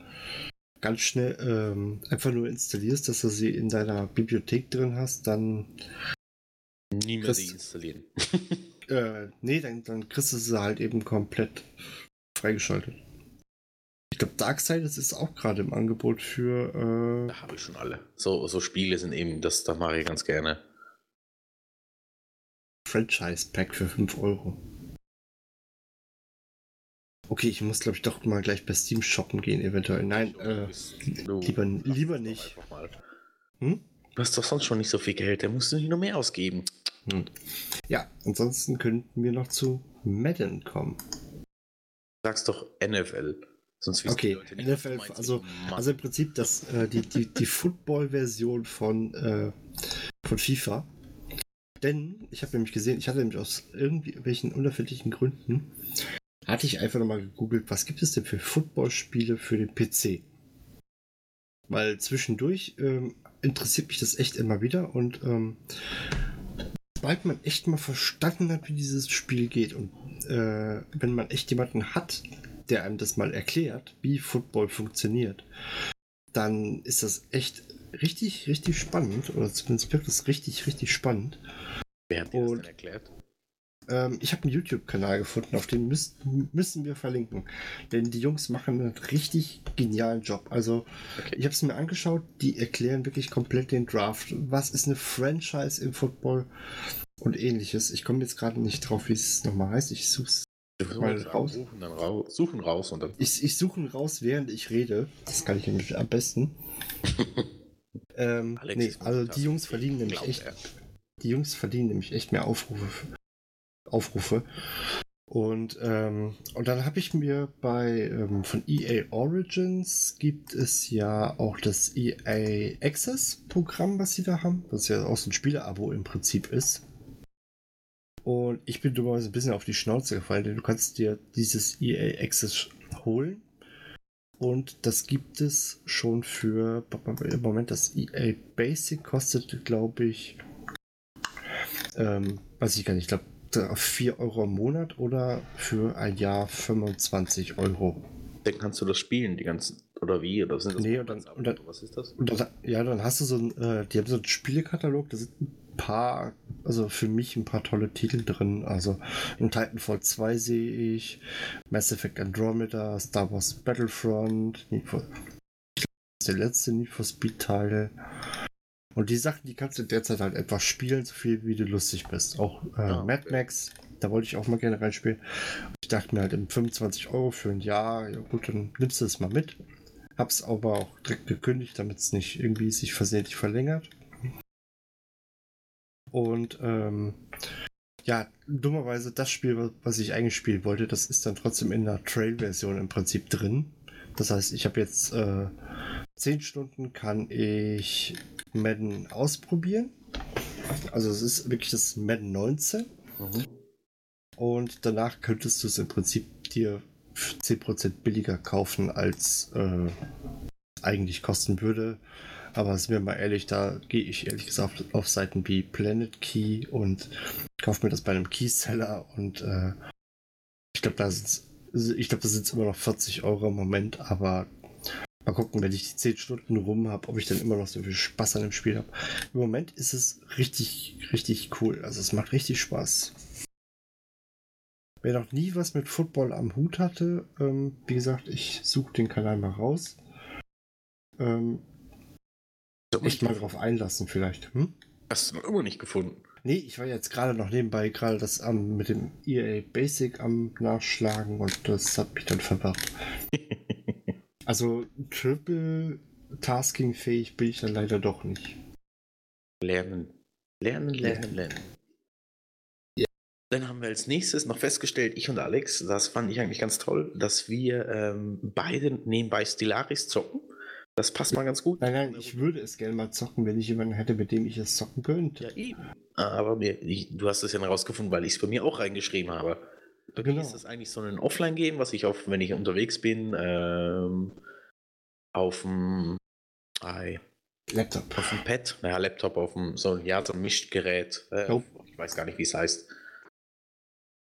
ganz schnell ähm, einfach nur installierst, dass du sie in deiner Bibliothek drin hast, dann. Nie mehr deinstallieren. [laughs] äh, nee, dann, dann kriegst du sie halt eben komplett freigeschaltet. Ich glaube, Darksiders ist auch gerade im Angebot für. Äh, da habe ich schon alle. So, so Spiele sind eben, das, das mache ich ganz gerne. Franchise-Pack für 5 Euro. Okay, ich muss glaube ich doch mal gleich bei Steam shoppen gehen, eventuell. Nein, äh, lieber, lieber nicht. Hm? Du hast doch sonst schon nicht so viel Geld, da musst du nicht nur mehr ausgeben. Hm. Ja, ansonsten könnten wir noch zu Madden kommen. Du sagst doch NFL. Sonst okay, NFL, also, also im Prinzip das, äh, die, die, die Football-Version von, äh, von FIFA. Denn ich habe nämlich gesehen, ich hatte nämlich aus irgendwelchen unerfindlichen Gründen, hatte ich einfach nochmal gegoogelt, was gibt es denn für Footballspiele für den PC? Weil zwischendurch ähm, interessiert mich das echt immer wieder und ähm, sobald man echt mal verstanden hat, wie dieses Spiel geht und äh, wenn man echt jemanden hat, der einem das mal erklärt, wie Football funktioniert, dann ist das echt richtig, richtig spannend. Oder zumindest wirkt das richtig, richtig spannend. Wer hat dir das denn erklärt? Ähm, ich habe einen YouTube-Kanal gefunden, auf den müssen, müssen wir verlinken. Denn die Jungs machen einen richtig genialen Job. Also, okay. ich habe es mir angeschaut, die erklären wirklich komplett den Draft. Was ist eine Franchise im Football und ähnliches. Ich komme jetzt gerade nicht drauf, wie es nochmal heißt. Ich suche es mal raus. Suchen, dann raus. Suchen raus und dann. Ich, ich suche raus, während ich rede. Das kann ich nämlich am besten. [laughs] ähm, nee, also die Jungs verdienen nämlich echt. Die Jungs verdienen nämlich echt mehr Aufrufe. Aufrufe. Und, ähm, und dann habe ich mir bei ähm, von EA Origins gibt es ja auch das EA Access Programm, was sie da haben, was ja auch so ein Spieleabo im Prinzip ist. Und ich bin dummerweise ein bisschen auf die Schnauze gefallen, denn du kannst dir dieses EA Access holen. Und das gibt es schon für, im Moment, das EA Basic kostet, glaube ich, ähm, weiß ich gar nicht, ich glaube 4 Euro im Monat oder für ein Jahr 25 Euro. Dann kannst du das spielen, die ganzen, oder wie? Oder sind das nee, und dann, und dann, was ist das? Und dann, ja, dann hast du so ein, äh, die haben so einen Spielekatalog, da sind ein paar, also für mich ein paar tolle Titel drin. Also in Titanfall 2 sehe ich, Mass Effect Andromeda, Star Wars Battlefront, Need for, der letzte Need for Speed Teil. Und die Sachen, die kannst du derzeit halt einfach spielen, so viel wie du lustig bist. Auch äh, ja, Mad Max, da wollte ich auch mal gerne reinspielen. Ich dachte mir halt, im 25 Euro für ein Jahr, ja gut, dann nimmst du es mal mit. Hab's aber auch direkt gekündigt, damit es nicht irgendwie sich versehentlich verlängert. Und ähm, ja, dummerweise das Spiel, was ich eigentlich spielen wollte, das ist dann trotzdem in der Trail-Version im Prinzip drin. Das heißt, ich habe jetzt äh, 10 Stunden kann ich Madden ausprobieren. Also es ist wirklich das Madden 19. Mhm. Und danach könntest du es im Prinzip dir für 10% billiger kaufen, als äh, eigentlich kosten würde. Aber sind wir mal ehrlich, da gehe ich ehrlich gesagt auf, auf, Seiten wie Planet Key und kaufe mir das bei einem Keyseller und äh, ich glaube, da sind es immer noch 40 Euro im Moment, aber mal gucken, wenn ich die 10 Stunden rum habe, ob ich dann immer noch so viel Spaß an dem Spiel habe. Im Moment ist es richtig, richtig cool. Also es macht richtig Spaß. Wer noch nie was mit Football am Hut hatte, ähm, wie gesagt, ich suche den Kanal mal raus. Ähm, echt mal drauf einlassen vielleicht. Hm? Hast du noch immer nicht gefunden? Nee, ich war jetzt gerade noch nebenbei gerade das am, mit dem EA Basic am Nachschlagen und das hat mich dann verwirrt. [laughs] also Triple Tasking fähig bin ich dann leider doch nicht. Lernen. Lernen, lernen, lernen. Ja. Dann haben wir als nächstes noch festgestellt, ich und Alex, das fand ich eigentlich ganz toll, dass wir ähm, beide nebenbei Stellaris zocken Das passt mal ganz gut. Nein, nein, ich würde es gerne mal zocken, wenn ich jemanden hätte, mit dem ich es zocken könnte. Ja, eben. Aber mir, ich, du hast es ja herausgefunden, weil ich es bei mir auch reingeschrieben habe. Bei genau. mir ist das eigentlich so ein Offline-Game, was ich auf, wenn ich unterwegs bin, ähm, auf dem Laptop. Auf dem Pad, naja, Laptop auf dem, so, ja, so ein Mischgerät. Äh, oh. Ich weiß gar nicht, wie es heißt.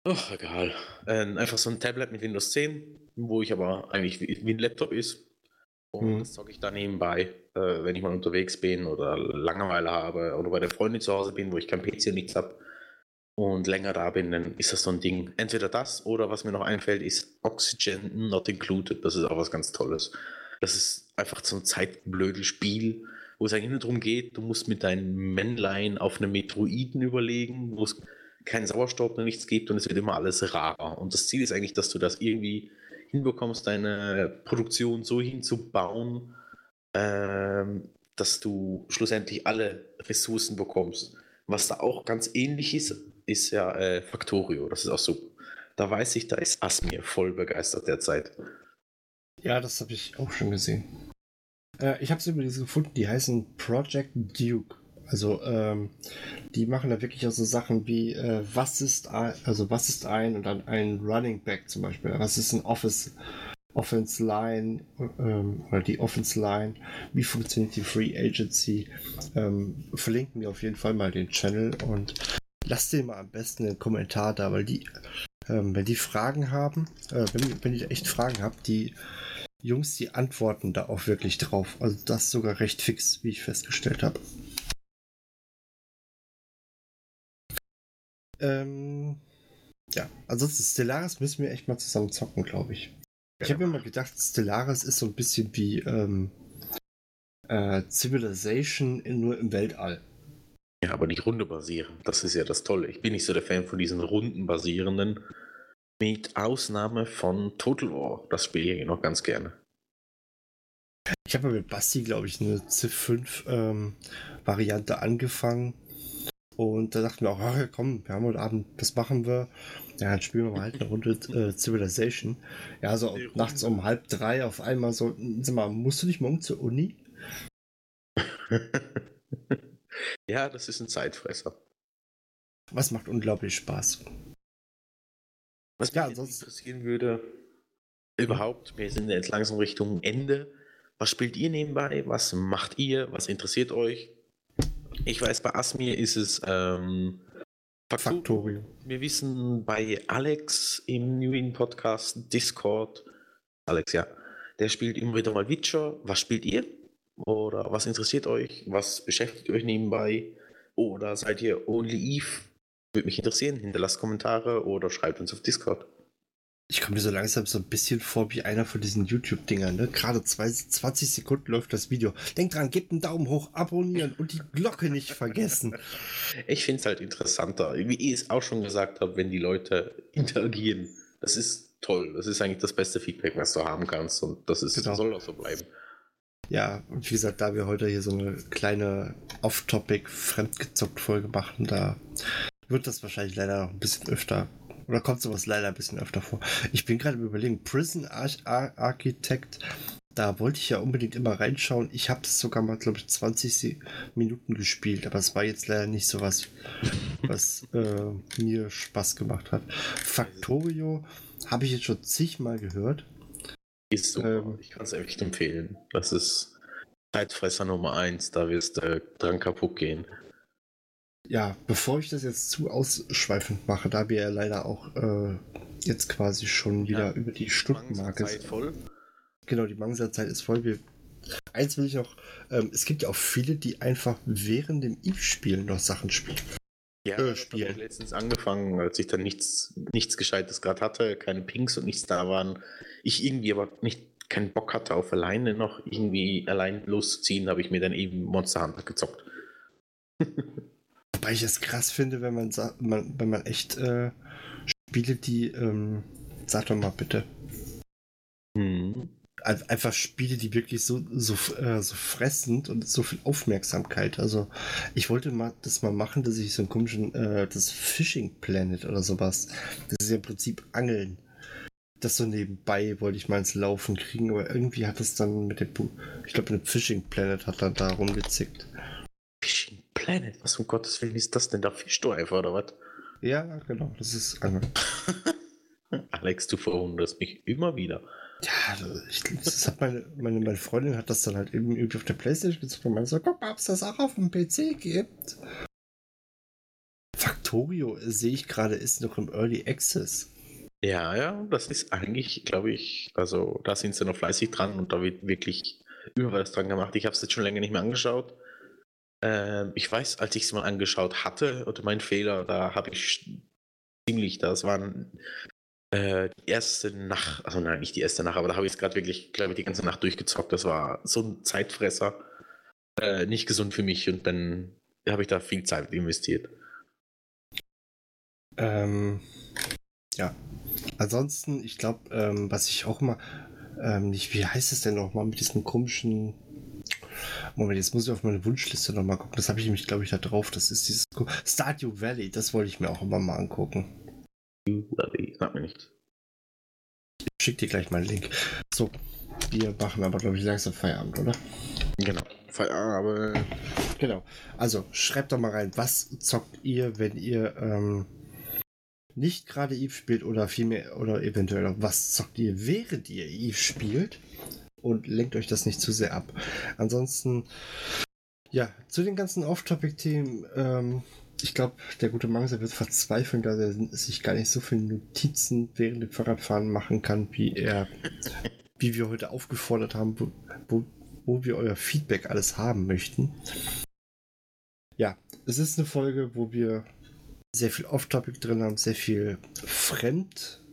Ach, egal. Äh, einfach so ein Tablet mit Windows 10, wo ich aber eigentlich wie, wie ein Laptop ist. Und mhm. das zocke ich da nebenbei, äh, wenn ich mal unterwegs bin oder Langeweile habe oder bei der Freundin zu Hause bin, wo ich kein PC und nichts habe und länger da bin, dann ist das so ein Ding. Entweder das oder was mir noch einfällt, ist Oxygen Not Included. Das ist auch was ganz Tolles. Das ist einfach so ein zeitblödes Spiel, wo es eigentlich nur darum geht, du musst mit deinen Männlein auf einem Metroiden überlegen, wo es keinen Sauerstoff und nichts gibt und es wird immer alles rarer. Und das Ziel ist eigentlich, dass du das irgendwie hinbekommst, deine Produktion so hinzubauen, ähm, dass du schlussendlich alle Ressourcen bekommst. Was da auch ganz ähnlich ist, ist ja äh, Factorio. Das ist auch super. Da weiß ich, da ist Asmir voll begeistert derzeit. Ja, das habe ich auch schon gesehen. Äh, ich habe es übrigens gefunden, die heißen Project Duke. Also ähm, die machen da wirklich auch so Sachen wie äh, was ist ein, also was ist ein und dann ein Running Back zum Beispiel. Was ist ein Office Offense Line ähm, oder die Offense Line? Wie funktioniert die Free Agency? Ähm, verlinken wir auf jeden Fall mal den Channel und lasst den mal am besten einen Kommentar da, weil die, ähm, wenn die Fragen haben, äh, wenn, wenn ihr echt Fragen habt, die Jungs, die antworten da auch wirklich drauf. Also das sogar recht fix, wie ich festgestellt habe. Ähm, ja, ansonsten Stellaris müssen wir echt mal zusammen zocken, glaube ich. Ich habe mir mal gedacht, Stellaris ist so ein bisschen wie ähm, äh, Civilization in, nur im Weltall. Ja, aber nicht rundenbasierend. Das ist ja das Tolle. Ich bin nicht so der Fan von diesen rundenbasierenden. Mit Ausnahme von Total War. Das spiele ich noch ganz gerne. Ich habe mit Basti, glaube ich, eine Civ 5 ähm, Variante angefangen. Und da dachten wir auch, ach, komm, wir haben heute Abend, das machen wir. Ja, dann spielen wir mal halt eine Runde äh, Civilization. Ja, so nachts um halb drei auf einmal so, sag mal, musst du nicht morgen zur Uni? [laughs] ja, das ist ein Zeitfresser. Was macht unglaublich Spaß. Was ja, mich interessieren würde, überhaupt, wir sind jetzt langsam Richtung Ende. Was spielt ihr nebenbei? Was macht ihr? Was interessiert euch? Ich weiß, bei Asmir ist es ähm, Factorio. Wir wissen bei Alex im New In Podcast Discord, Alex, ja, der spielt immer wieder mal Witcher. Was spielt ihr? Oder was interessiert euch? Was beschäftigt euch nebenbei? Oder seid ihr Only Eve? Würde mich interessieren. Hinterlasst Kommentare oder schreibt uns auf Discord. Ich komme mir so langsam so ein bisschen vor wie einer von diesen YouTube-Dingern, ne? Gerade 20 Sekunden läuft das Video. Denkt dran, gebt einen Daumen hoch, abonnieren und die Glocke nicht vergessen. [laughs] Ich finde es halt interessanter, wie ich es auch schon gesagt habe, wenn die Leute interagieren. Das ist toll. Das ist eigentlich das beste Feedback, was du haben kannst. Und das ist, genau. soll auch so bleiben. Ja, und wie gesagt, da wir heute hier so eine kleine Off-Topic fremdgezockt Folge machen, da wird das wahrscheinlich leider noch ein bisschen öfter oder kommt sowas leider ein bisschen öfter vor? Ich bin gerade überlegen, Prison Arch Architect, da wollte ich ja unbedingt immer reinschauen. Ich habe es sogar mal, glaube ich, 20 Minuten gespielt, aber es war jetzt leider nicht so was, was [laughs] äh, mir Spaß gemacht hat. Factorio habe ich jetzt schon zigmal gehört. Ist super. Ähm, ich kann es echt empfehlen. Das ist Zeitfresser Nummer 1, da wirst du äh, dran kaputt gehen. Ja, bevor ich das jetzt zu ausschweifend mache, da wir ja leider auch äh, jetzt quasi schon wieder ja, über die Stundenmarke sind. voll. Genau, die Mangsa-Zeit ist voll. Wir, eins will ich noch, ähm, es gibt ja auch viele, die einfach während dem Eve-Spielen noch Sachen spielen. Ja, äh, spielen. Ich letztens angefangen, als ich dann nichts, nichts Gescheites gerade hatte, keine Pinks und nichts da waren. Ich irgendwie aber nicht keinen Bock hatte auf alleine noch irgendwie allein loszuziehen, habe ich mir dann eben Monster Hunter gezockt. [laughs] Wobei ich es krass finde, wenn man, man wenn man echt äh, Spiele, die, ähm, sag doch mal bitte. Mhm. Einfach Spiele, die wirklich so, so, äh, so fressend und so viel Aufmerksamkeit. Also, ich wollte mal das mal machen, dass ich so einen komischen, äh, das Fishing Planet oder sowas. Das ist ja im Prinzip Angeln. das so nebenbei wollte ich mal ins Laufen kriegen, aber irgendwie hat es dann mit dem, ich glaube, eine Fishing Planet hat dann da rumgezickt. Planet? Was um Gottes Willen ist das denn? Da fischst du einfach, oder was? Ja, genau, das ist Angeln. [laughs] Alex, du verwunderst mich immer wieder. Ja, also ich, das hat meine, meine, meine Freundin hat das dann halt eben irgendwie auf der Playstation gezogen und meinte so, guck mal, ob es das auch auf dem PC gibt. Factorio sehe ich gerade ist noch im Early Access. Ja, ja, das ist eigentlich, glaube ich, also da sind sie noch fleißig dran und da wird wirklich überall was dran gemacht. Ich habe es jetzt schon länger nicht mehr angeschaut. Ähm, ich weiß, als ich es mal angeschaut hatte, oder mein Fehler, da habe ich ziemlich, das waren äh, die erste Nacht, also nein, nicht die erste Nacht, aber da habe ich es gerade wirklich, glaube ich, die ganze Nacht durchgezockt. Das war so ein Zeitfresser. Äh, nicht gesund für mich und dann habe ich da viel Zeit investiert. Ähm, ja. Ansonsten, ich glaube, ähm, was ich auch immer, ähm, nicht, wie heißt es denn nochmal mit diesem komischen. Moment, jetzt muss ich auf meine Wunschliste nochmal gucken. Das habe ich nämlich, glaube ich, da drauf. Das ist dieses Stardew Valley. Das wollte ich mir auch immer mal angucken. Valley, sag mir nichts. Ich schicke dir gleich mal einen Link. So, wir machen aber, glaube ich, langsam Feierabend, oder? Genau, Feierabend. Genau. Also, schreibt doch mal rein, was zockt ihr, wenn ihr ähm, nicht gerade Eve spielt oder vielmehr oder eventuell was zockt ihr, während ihr Eve spielt und lenkt euch das nicht zu sehr ab. Ansonsten, ja, zu den ganzen Off-Topic-Themen, ähm, ich glaube, der gute Mangser wird verzweifeln, da er sich gar nicht so viele Notizen während dem Fahrradfahren machen kann, wie er, wie wir heute aufgefordert haben, wo, wo, wo wir euer Feedback alles haben möchten. Ja, es ist eine Folge, wo wir sehr viel Off-Topic drin haben, sehr viel fremd,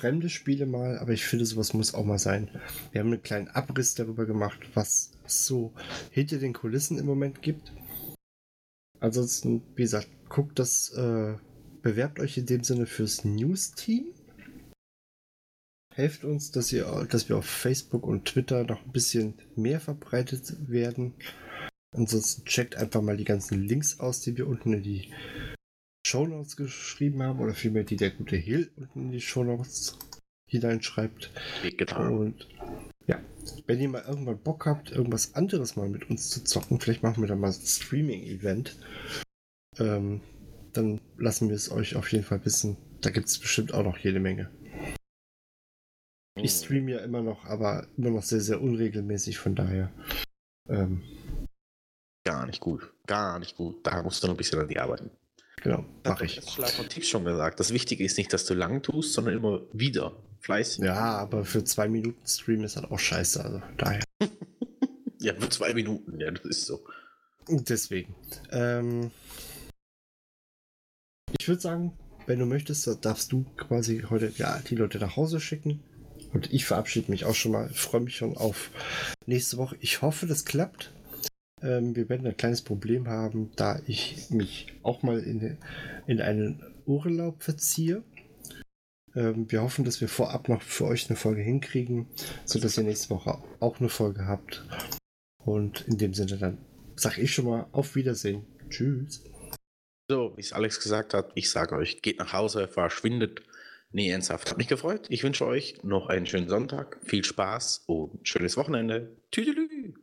fremde Spiele mal, aber ich finde, sowas muss auch mal sein. Wir haben einen kleinen Abriss darüber gemacht, was so hinter den Kulissen im Moment gibt. Ansonsten, wie gesagt, guckt das, äh, bewerbt euch in dem Sinne fürs News-Team. Helft uns, dass, ihr, dass wir auf Facebook und Twitter noch ein bisschen mehr verbreitet werden. Ansonsten checkt einfach mal die ganzen Links aus, die wir unten in die Shownotes geschrieben haben, oder vielmehr die der gute Hill unten in die Shownotes hineinschreibt. Getan. Und ja, wenn ihr mal irgendwann Bock habt, irgendwas anderes mal mit uns zu zocken, vielleicht machen wir da mal ein Streaming-Event, ähm, dann lassen wir es euch auf jeden Fall wissen. Da gibt es bestimmt auch noch jede Menge. Ich streame ja immer noch, aber immer noch sehr, sehr unregelmäßig, von daher. Ähm, Gar nicht gut. Gar nicht gut. Da musst du noch ein bisschen an die arbeiten. Genau, mache ich. Das Schlag und Tipp schon gesagt. Das Wichtige ist nicht, dass du lang tust, sondern immer wieder. Fleißig. Ja, aber für zwei Minuten Stream ist halt auch scheiße, also daher. [laughs] Ja, für zwei Minuten. Ja, das ist so. Deswegen. Ähm, ich würde sagen, wenn du möchtest, darfst du quasi heute ja, die Leute nach Hause schicken. Und ich verabschiede mich auch schon mal. Freue mich schon auf nächste Woche. Ich hoffe, das klappt. Ähm, wir werden ein kleines Problem haben, da ich mich auch mal in, in einen Urlaub verziehe. Ähm, wir hoffen, dass wir vorab noch für euch eine Folge hinkriegen, sodass ihr nächste Woche auch eine Folge habt. Und in dem Sinne dann sage ich schon mal auf Wiedersehen. Tschüss. So, wie es Alex gesagt hat, ich sage euch, geht nach Hause, verschwindet. Nee, ernsthaft, hat mich gefreut. Ich wünsche euch noch einen schönen Sonntag, viel Spaß und schönes Wochenende. Tüdelü.